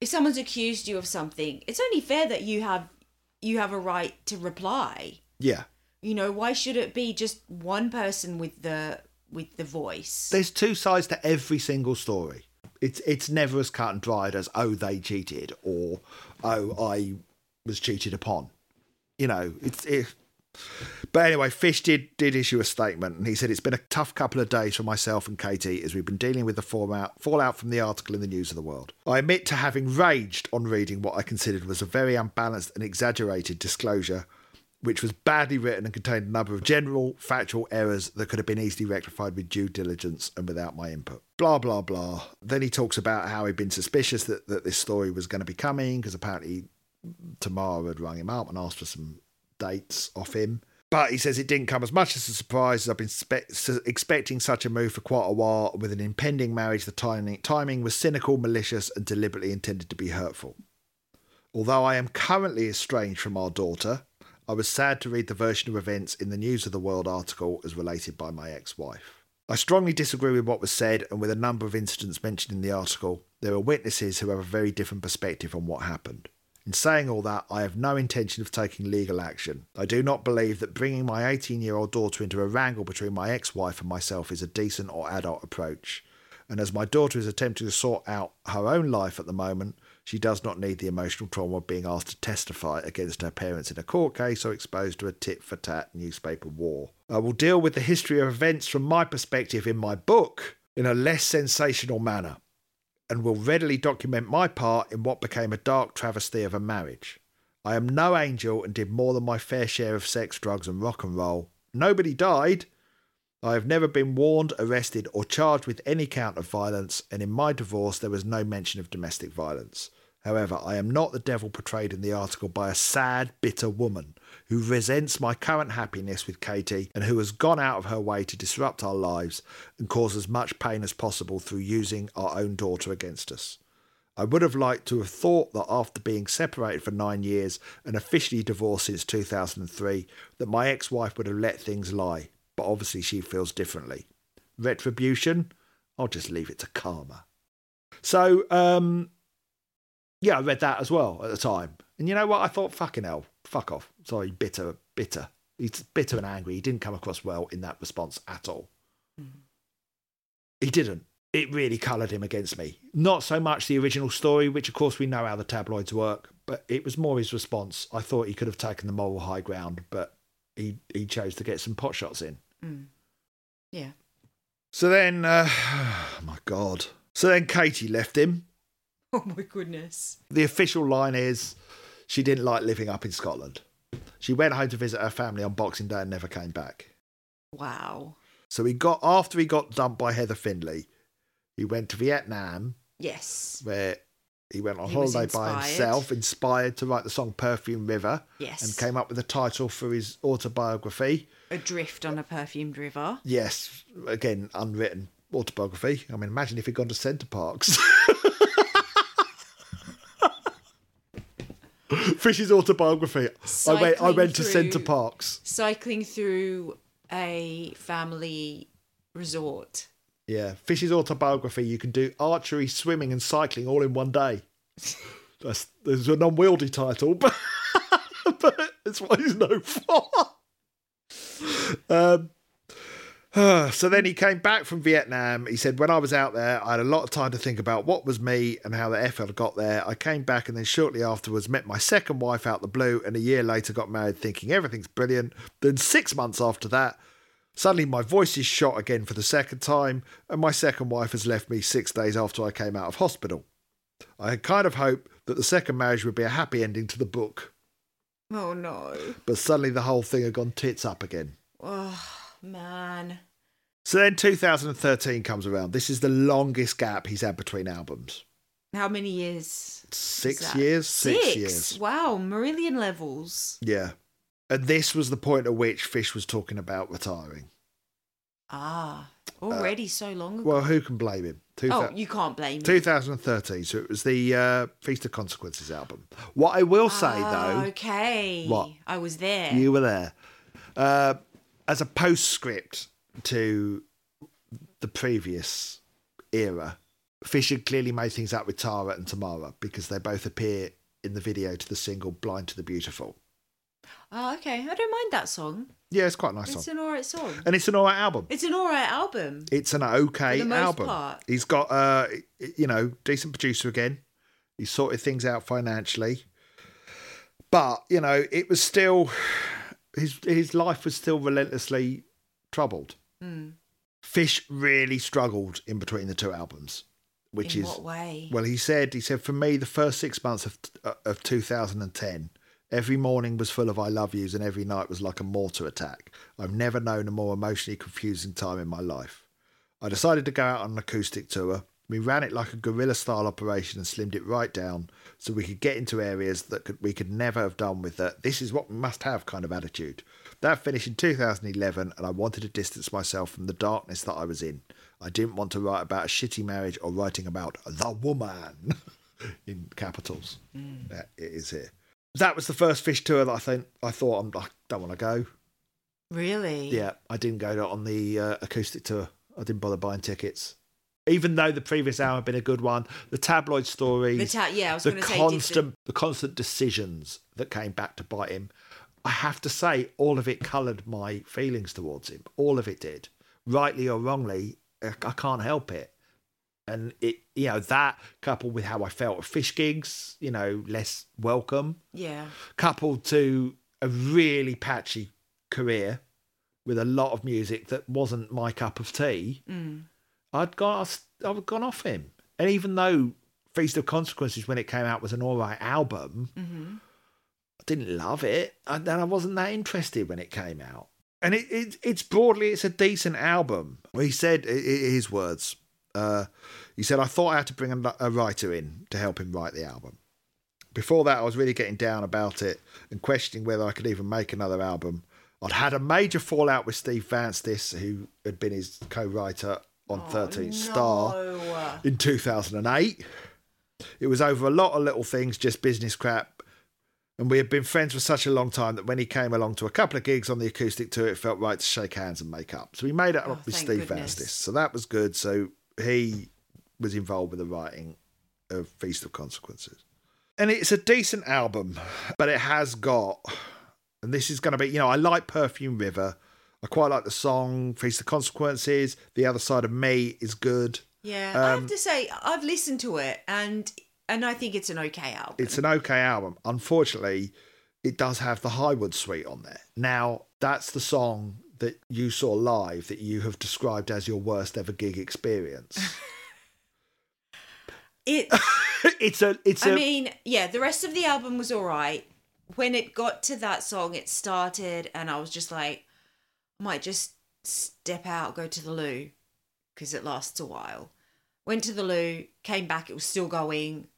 if someone's accused you of something, it's only fair that you have you have a right to reply. yeah. You know, why should it be just one person with the with the voice? there's two sides to every single story. It's it's never as cut and dried as oh they cheated or oh I was cheated upon. You know, it's it. But anyway, Fish did did issue a statement, and he said it's been a tough couple of days for myself and Katie as we've been dealing with the fallout fallout from the article in the News of the World. I admit to having raged on reading what I considered was a very unbalanced and exaggerated disclosure which was badly written and contained a number of general factual errors that could have been easily rectified with due diligence and without my input. Blah, blah, blah. Then he talks about how he'd been suspicious that, that this story was going to be coming because apparently Tamara had rung him up and asked for some dates off him. But he says it didn't come as much as a surprise as I've been spe- expecting such a move for quite a while. With an impending marriage, the timing, timing was cynical, malicious, and deliberately intended to be hurtful. Although I am currently estranged from our daughter, I was sad to read the version of events in the News of the World article as related by my ex wife. I strongly disagree with what was said, and with a number of incidents mentioned in the article, there are witnesses who have a very different perspective on what happened. In saying all that, I have no intention of taking legal action. I do not believe that bringing my 18 year old daughter into a wrangle between my ex wife and myself is a decent or adult approach. And as my daughter is attempting to sort out her own life at the moment, she does not need the emotional trauma of being asked to testify against her parents in a court case or exposed to a tit for tat newspaper war. I will deal with the history of events from my perspective in my book in a less sensational manner and will readily document my part in what became a dark travesty of a marriage. I am no angel and did more than my fair share of sex, drugs, and rock and roll. Nobody died. I have never been warned, arrested, or charged with any count of violence, and in my divorce there was no mention of domestic violence. However, I am not the devil portrayed in the article by a sad, bitter woman who resents my current happiness with Katie and who has gone out of her way to disrupt our lives and cause as much pain as possible through using our own daughter against us. I would have liked to have thought that after being separated for nine years and officially divorced since 2003, that my ex wife would have let things lie, but obviously she feels differently. Retribution? I'll just leave it to karma. So, um, yeah, I read that as well at the time. And you know what? I thought, fucking hell, fuck off. Sorry, bitter, bitter. He's bitter and angry. He didn't come across well in that response at all. He didn't. it really coloured him against me. Not so much the original story, which of course we know how the tabloids work, but it was more his response. I thought he could have taken the moral high ground, but he he chose to get some pot shots in. Yeah. So then, uh, oh my God. So then Katie left him. Oh my goodness. The official line is she didn't like living up in Scotland. She went home to visit her family on Boxing Day and never came back. Wow. So he got after he got dumped by Heather Findlay, he went to Vietnam Yes. where he went on He holiday by himself, inspired to write the song Perfume River, Yes. and came up with a title for his autobiography. Adrift on a perfumed river. Yes, again, unwritten autobiography. I mean, imagine if he'd gone to Center Parcs. Fish's autobiography. I went. I Cycling went to Center Parcs. Cycling through a family resort. Yeah, Fish's autobiography. You can do archery, swimming, and cycling all in one day. That's there's an unwieldy title, but but it's what he's known for. Um, so then he came back from Vietnam. He said, When I was out there, I had a lot of time to think about what was me and how the F had got there. I came back and then shortly afterwards met my second wife out the blue, and a year later got married thinking everything's brilliant. Then six months after that, suddenly my voice is shot again for the second time, and my second wife has left me six days after I came out of hospital. I had kind of hoped that the second marriage would be a happy ending to the book, Oh no. but suddenly the whole thing had gone tits up again. Man. So then 2013 comes around. This is the longest gap he's had between albums. How many years? Six years? Six, Six. years. Wow, Marillion levels. Yeah. And this was the point at which Fish was talking about retiring. Ah, already so long ago. Well, who can blame him? Two oh, you can't blame me. 2013. So it was the uh, Feast of Consequences album. What I will say, Ah, though, okay. What? I was there. you were there. Uh, as a postscript to the previous era, Fisher clearly made things up with Tara and Tamara because they both appear in the video to the single Blind to the Beautiful. Oh, okay. I don't mind that song. Yeah, it's quite a nice It's song. an alright song. And it's an alright album. It's an alright album. It's an okay For the most album. part. He's got, uh, you know, decent producer again. He sorted things out financially, but you know, it was still his his life was still relentlessly troubled. Hmm. Fish really struggled in between the two albums, which In is what way? well, he said he said for me the first six months of uh, of 2010. Every morning was full of I love yous, and every night was like a mortar attack. I've never known a more emotionally confusing time in my life. I decided to go out on an acoustic tour. We ran it like a guerrilla style operation and slimmed it right down so we could get into areas that could, we could never have done with that. this is what we must have kind of attitude. That finished in 2011 and I wanted to distance myself from the darkness that I was in. I didn't want to write about a shitty marriage or writing about the woman in capitals. Yeah, it is here. That was the first fish tour that I think I thought I'm, I don't want to go. Really? Yeah, I didn't go on the uh, acoustic tour. I didn't bother buying tickets. Even though the previous hour had been a good one, the tabloid stories, The ta- yeah, I was the going say. the- constant, the constant decisions that came back to bite him. I have to say, all of it coloured my feelings towards him. All of it did, rightly or wrongly. I I can't help it. And it, you know, that coupled with how I felt at fish gigs, you know, less welcome, yeah. coupled to a really patchy career with a lot of music that wasn't my cup of tea, Mm. I'd gone, I'd gone off him. And even though Feast of Consequences, when it came out, was an all right album, hmm I didn't love it, and then I wasn't that interested when it came out. And it, it it's broadly, it's a decent album. He said, i- i- his words, uh, he said, I thought I had to bring a, a writer in to help him write the album. Before that, I was really getting down about it and questioning whether I could even make another album. I'd had a major fallout with Steve Vantsis, who had been his co-writer on 13th Star No. in 2008. It was over a lot of little things, just business crap. And we had been friends for such a long time that when he came along to a couple of gigs on the acoustic tour, it felt right to shake hands and make up. So we made it Oh, up with thank Steve. Vantsis. So that was good. So he was involved with the writing of Feast of Consequences. And it's a decent album, but it has got, and this is going to be, you know, I like Perfume River. I quite like the song Face the Consequences. The Other Side of Me is good. Yeah, I Um, have to say I've listened to it and and I think it's an okay album. It's an okay album. Unfortunately, it does have the Highwood Suite on there. Now, that's the song that you saw live that you have described as your worst ever gig experience. it it's a it's I a mean, yeah, the rest of the album was all right. When it got to that song, it started, and I was just like, I might just step out, go to the loo, because it lasts a while. Went to the loo, came back, it was still going.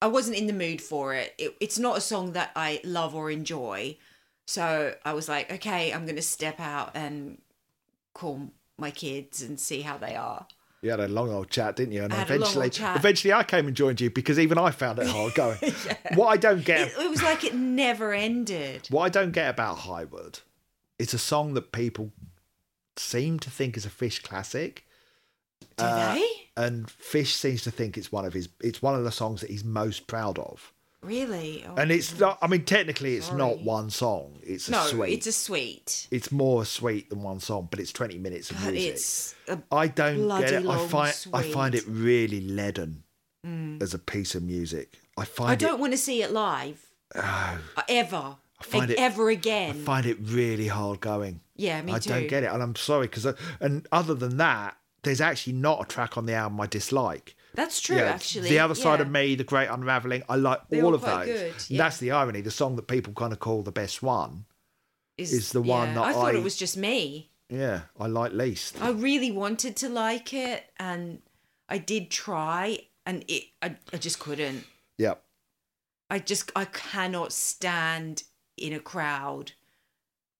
I wasn't in the mood for it. it it's not a song that I love or enjoy. So I was like, okay, I'm going to step out and call my kids and see how they are. You had a long old chat, didn't you? And I had a long eventually, eventually, I came and joined you because even I found it hard going. What I don't get, It, it was like it never ended. what I don't get about Highwood, it's a song that people seem to think is a Fish classic, Do Uh, they? and Fish seems to think it's one of his. It's one of the songs that he's most proud of. Really? Oh, And it's not. I mean, technically, it's not one song. It's a no, suite. it's a sweet, It's more a suite than one song, but it's twenty minutes of but music. it's a, I don't get it. I find I find it really leaden as a piece of music. I find I don't want to see it live it. Oh, uh, ever, find it- ever again. I find it really hard going. yeah, me I too. I don't get it, and I'm sorry because. And other than that, there's actually not a track on the album I dislike. That's true, Yeah, actually. The other side of me, the Great Unraveling, I like They're all all of those. good, yeah. That's the irony. The song that people kind of call the best one, is, is the one that I thought I- it was just me. yeah, I like least. I really wanted to like it, and I did try, and it, I, I just couldn't. Yeah, I just, I cannot stand in a crowd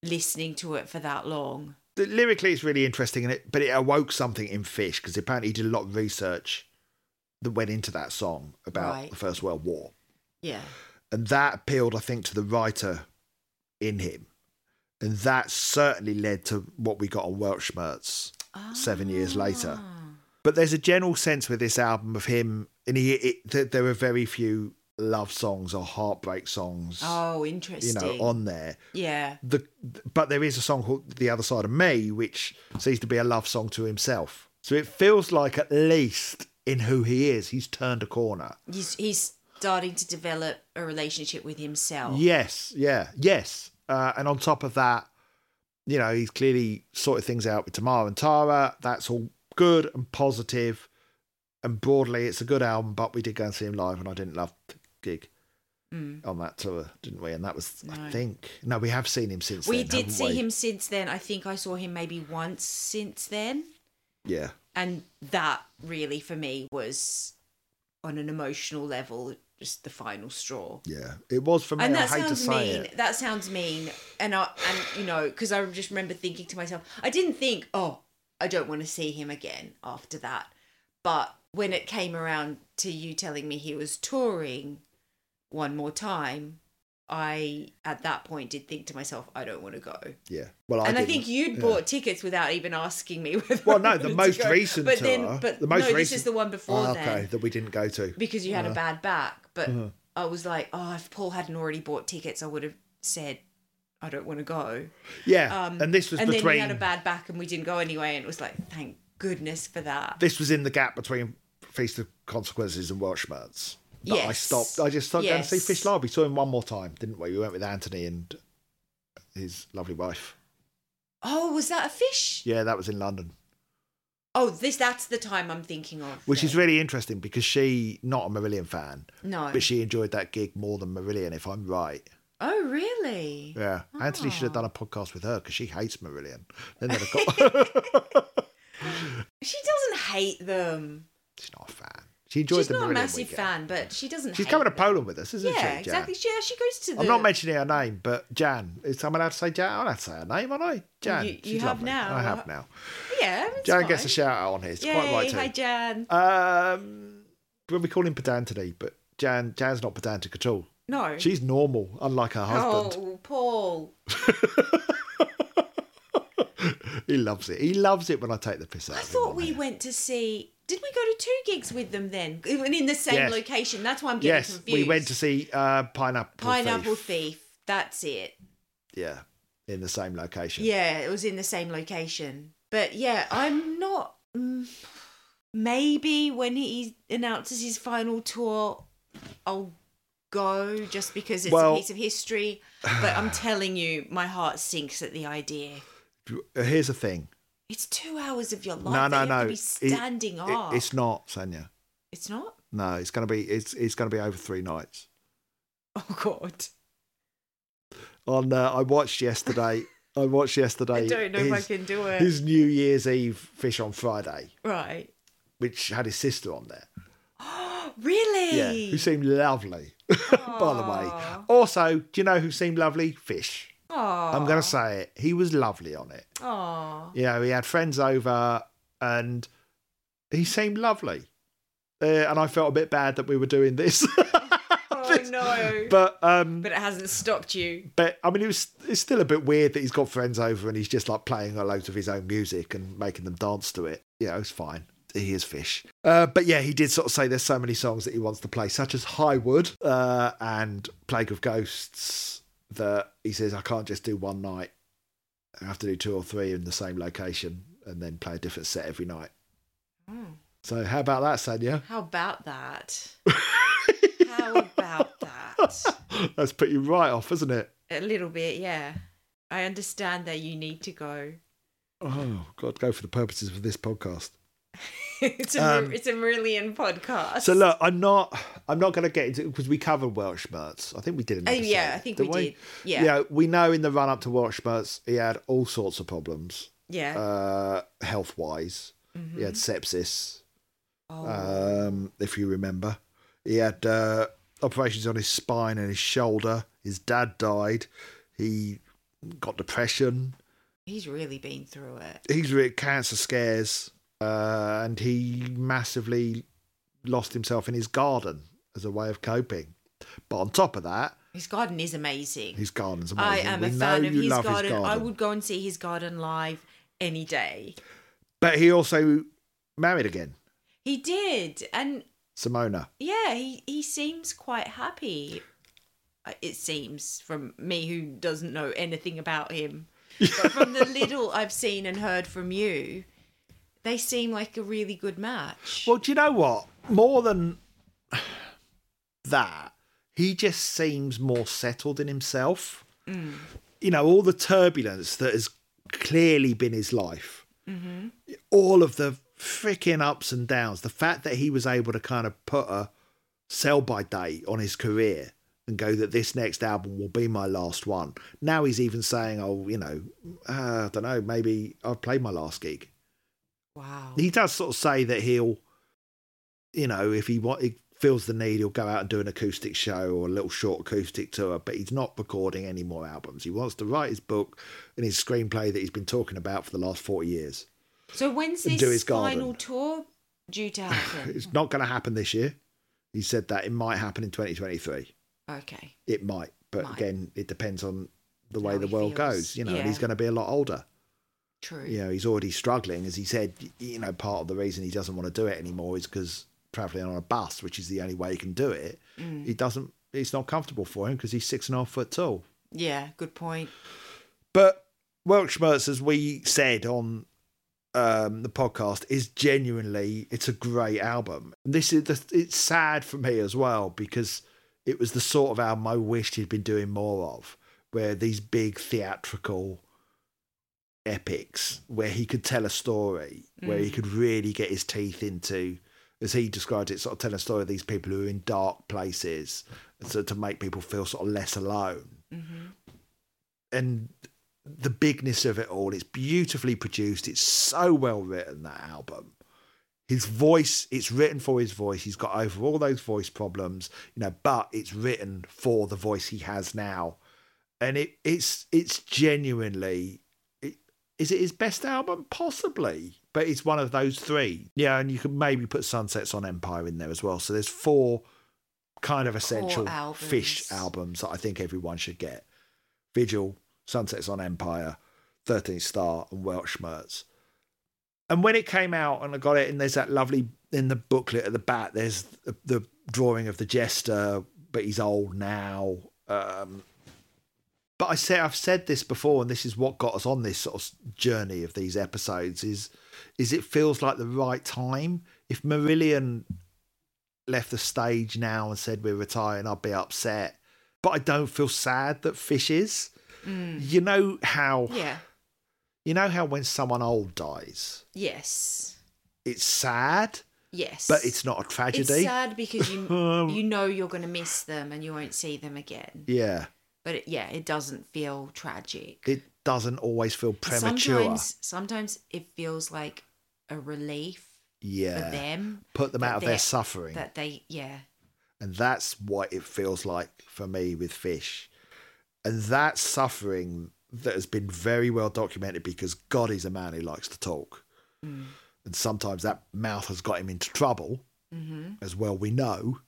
listening to it for that long. the, lyrically it's really interesting, and it but it awoke something in Fish because apparently he did a lot of research that went into that song about Right. the First World War, Yeah. and that appealed, I think, to the writer in him, and that certainly led to what we got on Weltschmerz seven years later. Ah. But there's a general sense with this album of him, and he it, there are very few love songs or heartbreak songs, Oh, interesting. you know, on there. yeah. The but there is a song called "The Other Side of Me," which seems to be a love song to himself. So it feels like at least in who he is, he's turned a corner. He's he's starting to develop a relationship with himself. Yes, yeah, yes. Uh, and on top of that, you know, he's clearly sorted things out with Tamara and Tara. That's all good and positive. And broadly, it's a good album, but we did go and see him live, and I didn't love gig on that tour, didn't we? And that was, I Mm. Think, no, we have seen him since We then. did see we? him since then. I think I saw him maybe once since then. Yeah, And that really for me was on an emotional level just the final straw. yeah. It was for me. and I that hate to sounds say mean. it. That sounds mean. And I and you know, because I just remember thinking to myself, I didn't think, oh, I don't want to see him again after that. But when it came around to you telling me he was touring one more time, I at that point did think to myself, I don't want to go. Yeah. Well, I and I think you'd yeah. bought tickets without even asking me. Whether Well, no, the most recent but tour. then, but the most no, recent. this is the one before Oh, then okay, that we didn't go to. because you had Uh-huh. a bad back. But I was like, oh, if Paul hadn't already bought tickets, I would have said, I don't want to go. Yeah, Um, and this was and then between. he had a bad back, and we didn't go anyway. And it was like, thank goodness for that. this was in the gap between Feast of Consequences and Weltschmerz. That I stopped. I just started going to see Fish live. We saw him one more time, didn't we? We went with Anthony and his lovely wife. Oh, was that a fish? Yeah, that was in London, Oh, this that's the time I'm thinking of. which is really interesting because she not a Marillion fan, no. but she enjoyed that gig more than Marillion, if I'm right. oh, really? Yeah, Anthony should have Oh. done a podcast with her because she hates Marillion. Then got. She doesn't hate them. She's not a fan. She enjoyed She's the not a Marillion massive weekend. fan, but she doesn't. She's hate coming to them. Poland with us, isn't she? Yeah, Jan? exactly. She, yeah, she goes to the. I'm not mentioning her name, but Jan. Is I'm allowed to say Jan? I'm allowed to say her name, aren't I? Jan. You- you She's have lovely. now. I have now. Yeah, it's Jan gets a shout out on here. It's Yay, quite right too. hi Jan. Um, well, we call him pedantity, but Jan Jan's not pedantic at all. No. She's normal, unlike her husband. Oh, Paul. He loves it. He loves it when I take the piss out I of him. thought we went to see. Did we go to two gigs with them then? In the same Yes. location. That's why I'm getting Yes, confused. we went to see uh, Pineapple Pineapple Thief. Thief. That's it. Yeah, in the same location. Yeah, it was in the same location. But yeah, I'm not. Mm, maybe when he announces his final tour, I'll go just because it's Well- a piece of history. But I'm telling you, my heart sinks at the idea. Here's the thing. It's two hours of your life no, that no, you no. to It- standing it- up. it's not, Sanya. It's not. No, it's gonna be it's it's gonna be over three nights. Oh God, On uh, I watched yesterday. I watched yesterday. I don't know if I can do it. his New Year's Eve fish on Friday, Right. which had his sister on there. Oh, really? Yeah, who seemed lovely. By the way, also, do you know who seemed lovely? Fish. Aww. I'm gonna say it. He was lovely on it. Aww. You know, he had friends over, and he seemed lovely. Uh, and I felt a bit bad that we were doing this. Oh no. But, but um, it hasn't stopped you. But I mean, it was it's still a bit weird that he's got friends over and he's just like playing a load of his own music and making them dance to it. You know, it's fine. He is fish. Uh, but yeah, he did sort of say there's so many songs that he wants to play, such as Highwood uh, and Plague of Ghosts, that he says I can't just do one night. I have to do two or three in the same location and then play a different set every night. Hmm. So how about that, Sanya? How about that? How about that? That's put you right off, isn't it? A little bit, yeah. I understand that you need to go. Oh God, go for the purposes of this podcast. it's a Um, it's a Marillion podcast. So look, I'm not. I'm not going to get into because we covered Weltschmerz. I think we did. An Oh, yeah, I think we didn't did. Yeah. Yeah, we know in the run up to Weltschmerz, he had all sorts of problems, yeah. uh, health wise. He had Mhm. sepsis, oh. um, if you remember. He had uh, operations on his spine and his shoulder. His dad died. He got depression. He's really been through it. He's really cancer scares, uh, and he massively lost himself in his garden as a way of coping. But on top of that, His garden is amazing. his garden's amazing. I am we a fan of his garden. his I would go and see his garden live any day. But he also married again, He did, and Simona. yeah, he he seems quite happy. Uh, It seems from me who doesn't know anything about him, but from the little I've seen and heard from you, they seem like a really good match. Well, do you know what? More than that, he just seems more settled in himself. Mm. You know, all the turbulence that has clearly been his life, Mm-hmm. all of the freaking ups and downs, the fact that he was able to kind of put a sell by date on his career and go that this next album will be my last one. Now he's even saying, oh, you know, uh, I don't know, maybe I've played my last gig wow. he does sort of say that he'll, you know, if he want, he feels the need, he'll go out and do an acoustic show or a little short acoustic tour. But he's not recording any more albums. He wants to write his book and his screenplay that he's been talking about for the last forty years. So when's this his final tour due to happen? It's not going to happen this year. He said that it might happen in 2023. okay. It might, but Might. again, it depends on the way How the world feels. goes. You know, and he's going to be a lot older. True. you know, he's already struggling. As he said, you know, part of the reason he doesn't want to do it anymore is because traveling on a bus, which is the only way he can do it, Mm. he doesn't, it's not comfortable for him because he's six and a half foot tall. Yeah, good point. But Weltschmerz, as we said on um, the podcast, is genuinely, it's a great album. And this is, the, it's sad for me as well because it was the sort of album I wished he'd been doing more of, where these big theatrical epics, where he could tell a story, where he Mm. could really get his teeth into, as he described it, sort of tell a story of these people who are in dark places, so to make people feel sort of less alone hmm and the bigness of it all. It's beautifully produced. It's so well written that album. His voice, it's written for his voice. He's got over all those voice problems, you know, but it's written for the voice he has now. And it it's it's genuinely is it his best album? Possibly. But it's one of those three. Yeah, and you could maybe put Sunsets on Empire in there as well. So there's four kind of essential albums. fish albums that I think everyone should get. Vigil, Sunsets on Empire, 13th Star, and Weltschmerz. And when it came out and I got it, and there's that lovely, in the booklet at the back, there's the, the drawing of the jester, but he's old now. Um, but I say I've said this before, and this is what got us on this sort of journey of these episodes. Is is it feels like the right time. If Marillion left the stage now and said we're retiring, I'd be upset. But I don't feel sad that Fish is. Mm. You know how Yeah. you know how when someone old dies, Yes. it's sad, Yes. but it's not a it's tragedy. sad because you you know you're going to miss them and you won't see them again. yeah, But it, yeah, it doesn't feel tragic. it doesn't always feel premature. Sometimes sometimes it feels like a relief Yeah. for them put them out of their suffering. that they yeah. And that's what it feels like for me with fish. And that suffering that has been very well documented because God is a man who likes to talk. Mm. And sometimes that mouth has got him into trouble, mm-hmm. as well we know,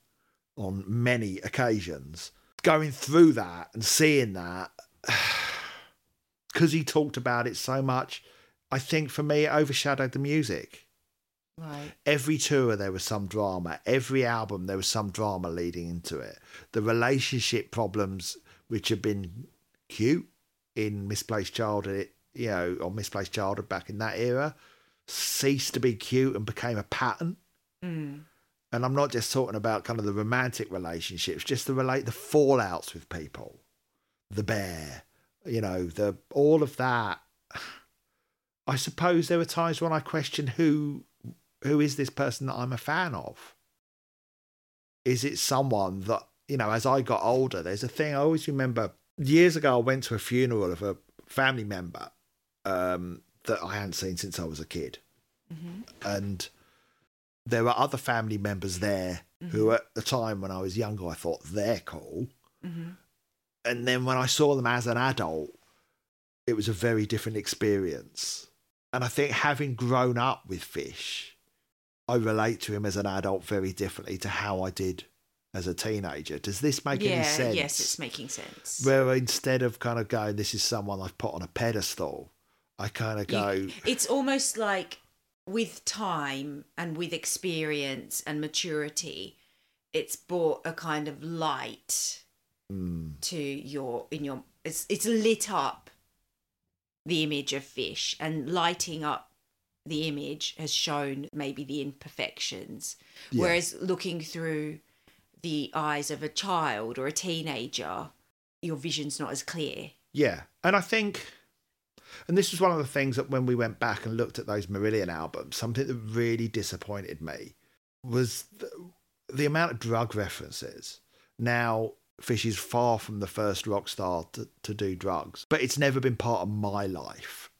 on many occasions. Going through that and seeing that, because he talked about it so much, I think for me it overshadowed the music Right. every tour there was some drama every album there was some drama leading into it the relationship problems which had been cute in misplaced childhood you know or misplaced childhood back in that era ceased to be cute and became a pattern Mm. And i'm not just talking about kind of the romantic relationships just the relate the fallouts with people. The bear you know the all of that. I suppose there were times when i questioned who who is this person that i'm a fan of? Is it someone that you know as i got older there's a thing i always remember years ago i went to a funeral of a family member um, that i hadn't seen since i was a kid. And there were other family members there who mm-hmm. at the time when i was younger i thought they're cool. Mm-hmm. And then when i saw them as an adult it was a very different experience. And i think having grown up with fish i relate to him as an adult very differently to how i did as a teenager. Does this make yeah. any sense? Yes, it's making sense. where instead of kind of going this is someone i've put on a pedestal i kind of You- go it's almost like with time and with experience and maturity, it's brought a kind of light mm, to your in your it's it's lit up the image of fish and lighting up the image has shown maybe the imperfections. Yeah. whereas looking through the eyes of a child or a teenager your vision's not as clear. Yeah, and I think, and this was one of the things that when we went back and looked at those Marillion albums, something that really disappointed me was the, the amount of drug references. Now, Fish is far from the first rock star to, to do drugs, but it's never been part of my life.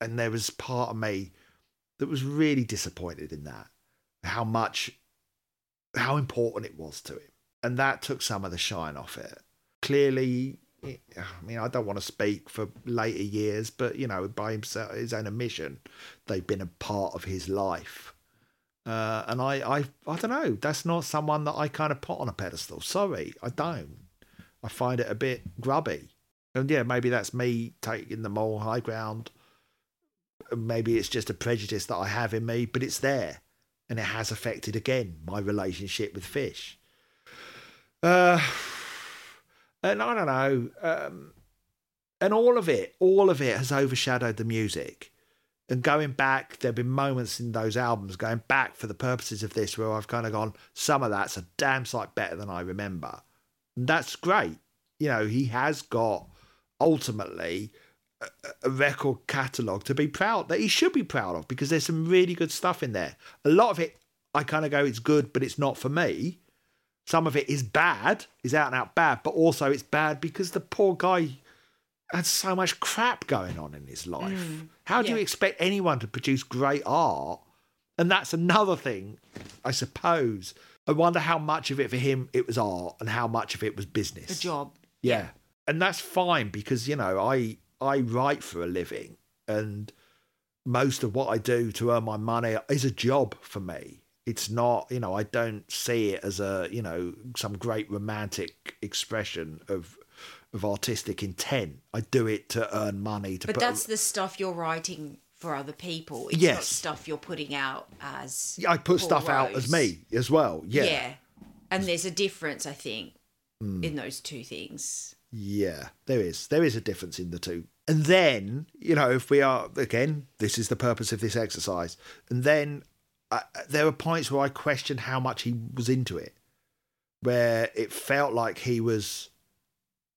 And there was part of me that was really disappointed in that, how much, how important it was to him. And that took some of the shine off it. Clearly, I mean, I don't want to speak for later years, but you know, by himself, his own admission, they've been a part of his life. Uh, and I, I, I don't know. That's not someone that I kind of put on a pedestal. Sorry, I don't. I find it a bit grubby. And yeah, maybe that's me taking the moral high ground. Maybe it's just a prejudice that I have in me, but it's there, and it has affected again my relationship with fish. Uh, and I don't know. Um, and all of it, all of it has overshadowed the music. And going back, there have been moments in those albums, going back for the purposes of this, where I've kind of gone, some of that's a damn sight better than I remember. And that's great. You know, he has got ultimately a, a record catalogue to be proud that he should be proud of because there's some really good stuff in there. A lot of it, I kind of go, it's good, but it's not for me. Some of it is bad, is out and out bad, but also it's bad because the poor guy had so much crap going on in his life. Mm. How do you expect anyone to produce great art? And that's another thing, I suppose. I wonder how much of it for him it was art and how much of it was business. a job Yeah. And that's fine because, you know, I I write for a living and most of what I do to earn my money is a job for me. It's not, you know, I don't see it as a, you know, some great romantic expression of of artistic intent. I do it to earn money to But that's the stuff you're writing for other people. It's not Yes. stuff you're putting out as. I put Paul stuff out as me as well. Yeah. Yeah. And there's a difference, I think, Hmm. in those two things. Yeah, there is. There is a difference in the two. And then, you know, if we are, again, this is the purpose of this exercise. And then uh, there were points where I questioned how much he was into it, where it felt like he was,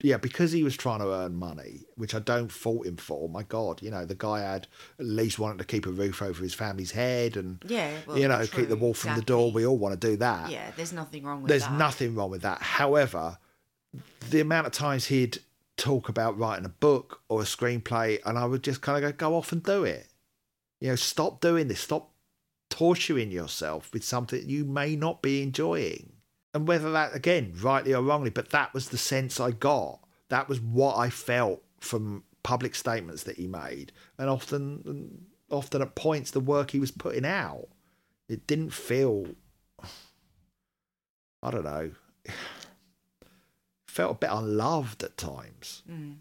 yeah, because he was trying to earn money, which I don't fault him for. My God, you know, the guy had at least wanted to keep a roof over his family's head and, Yeah, well, you know, true, keep the wall from the door. We all want to do that. Yeah, there's nothing wrong with There's that. nothing wrong with that. However, the amount of times he'd talk about writing a book or a screenplay, and I would just kind of go, go off and do it. You know, stop doing this. Stop torturing yourself with something you may not be enjoying. And whether that, again, rightly or wrongly, but that was the sense I got. That was what I felt from public statements that he made. And often, often at points, the work he was putting out, it didn't feel I don't know, felt a bit unloved at times. Mm.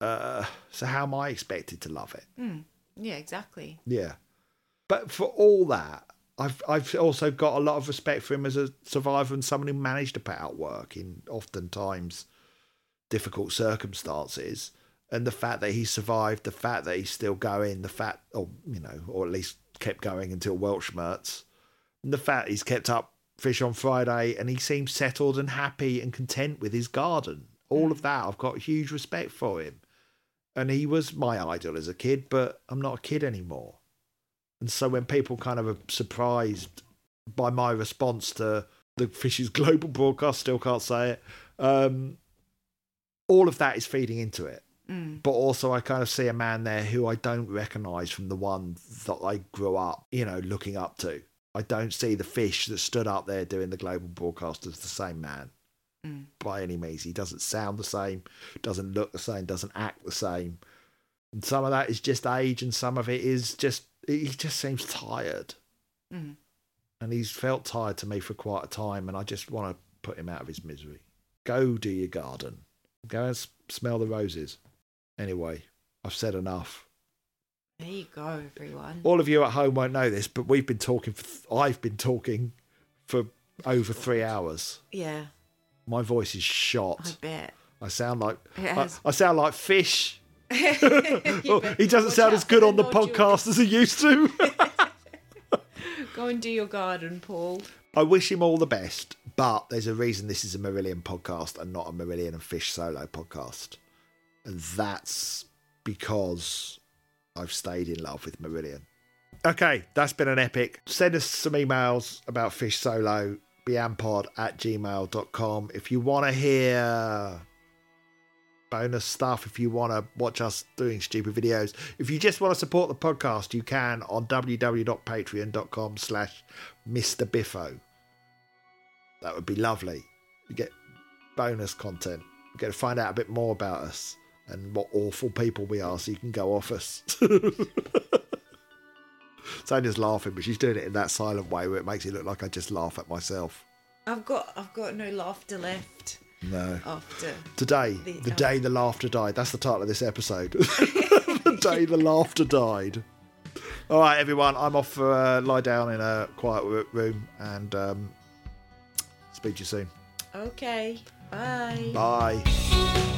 Uh, so how am I expected to love it? Mm. Yeah, exactly. Yeah, but for all that, I've I've also got a lot of respect for him as a survivor and someone who managed to put out work in oftentimes difficult circumstances. And the fact that he survived, the fact that he's still going, the fact, or you know, or at least kept going until Weltschmerz, and the fact he's kept up Fish on Friday and he seems settled and happy and content with his garden. All of mm. that, I've got huge respect for him. And he was my idol as a kid, but I'm not a kid anymore. And so when people kind of are surprised by my response to the Fish's global broadcast, still can't say it, um, all of that is feeding into it. Mm. But also, I kind of see a man there who I don't recognize from the one that I grew up, you know, looking up to. I don't see the fish that stood up there doing the global broadcast as the same man Mm. by any means. He doesn't sound the same, doesn't look the same, doesn't act the same. And some of that is just age, and some of it is just he just seems tired. Mm. And he's felt tired to me for quite a time, and I just want to put him out of his misery. Go do your garden. Go and s- smell the roses. Anyway, I've said enough. There you go, everyone. All of you at home won't know this, but we've been talking. For th- I've been talking for over three hours. Yeah, My voice is shot. I bet. I sound like I, I sound like fish. Oh, he doesn't sound as good on the podcast as he used to. Go and do your garden, Paul. I wish him all the best, but there's a reason this is a Marillion podcast and not a Marillion and Fish solo podcast. And that's because I've stayed in love with Marillion. Okay, that's been an epic. Send us some emails about Fish Solo, beampod at gmail.com. If you want to hear bonus stuff, if you want to watch us doing stupid videos, if you just want to support the podcast, you can on www.patreon.com slash Mr. Biffo. That would be lovely. You get bonus content. You get to find out a bit more about us and what awful people we are so you can go off us. Sonia's laughing, but she's doing it in that silent way where it makes it look like I just laugh at myself. I've got I've got no laughter left No. after. Today, The- the day the laughter died. That's the title of this episode. the day the laughter died. All right, everyone. I'm off for uh, lie down in a quiet room and um, speak to you soon. Okay. Bye. Bye.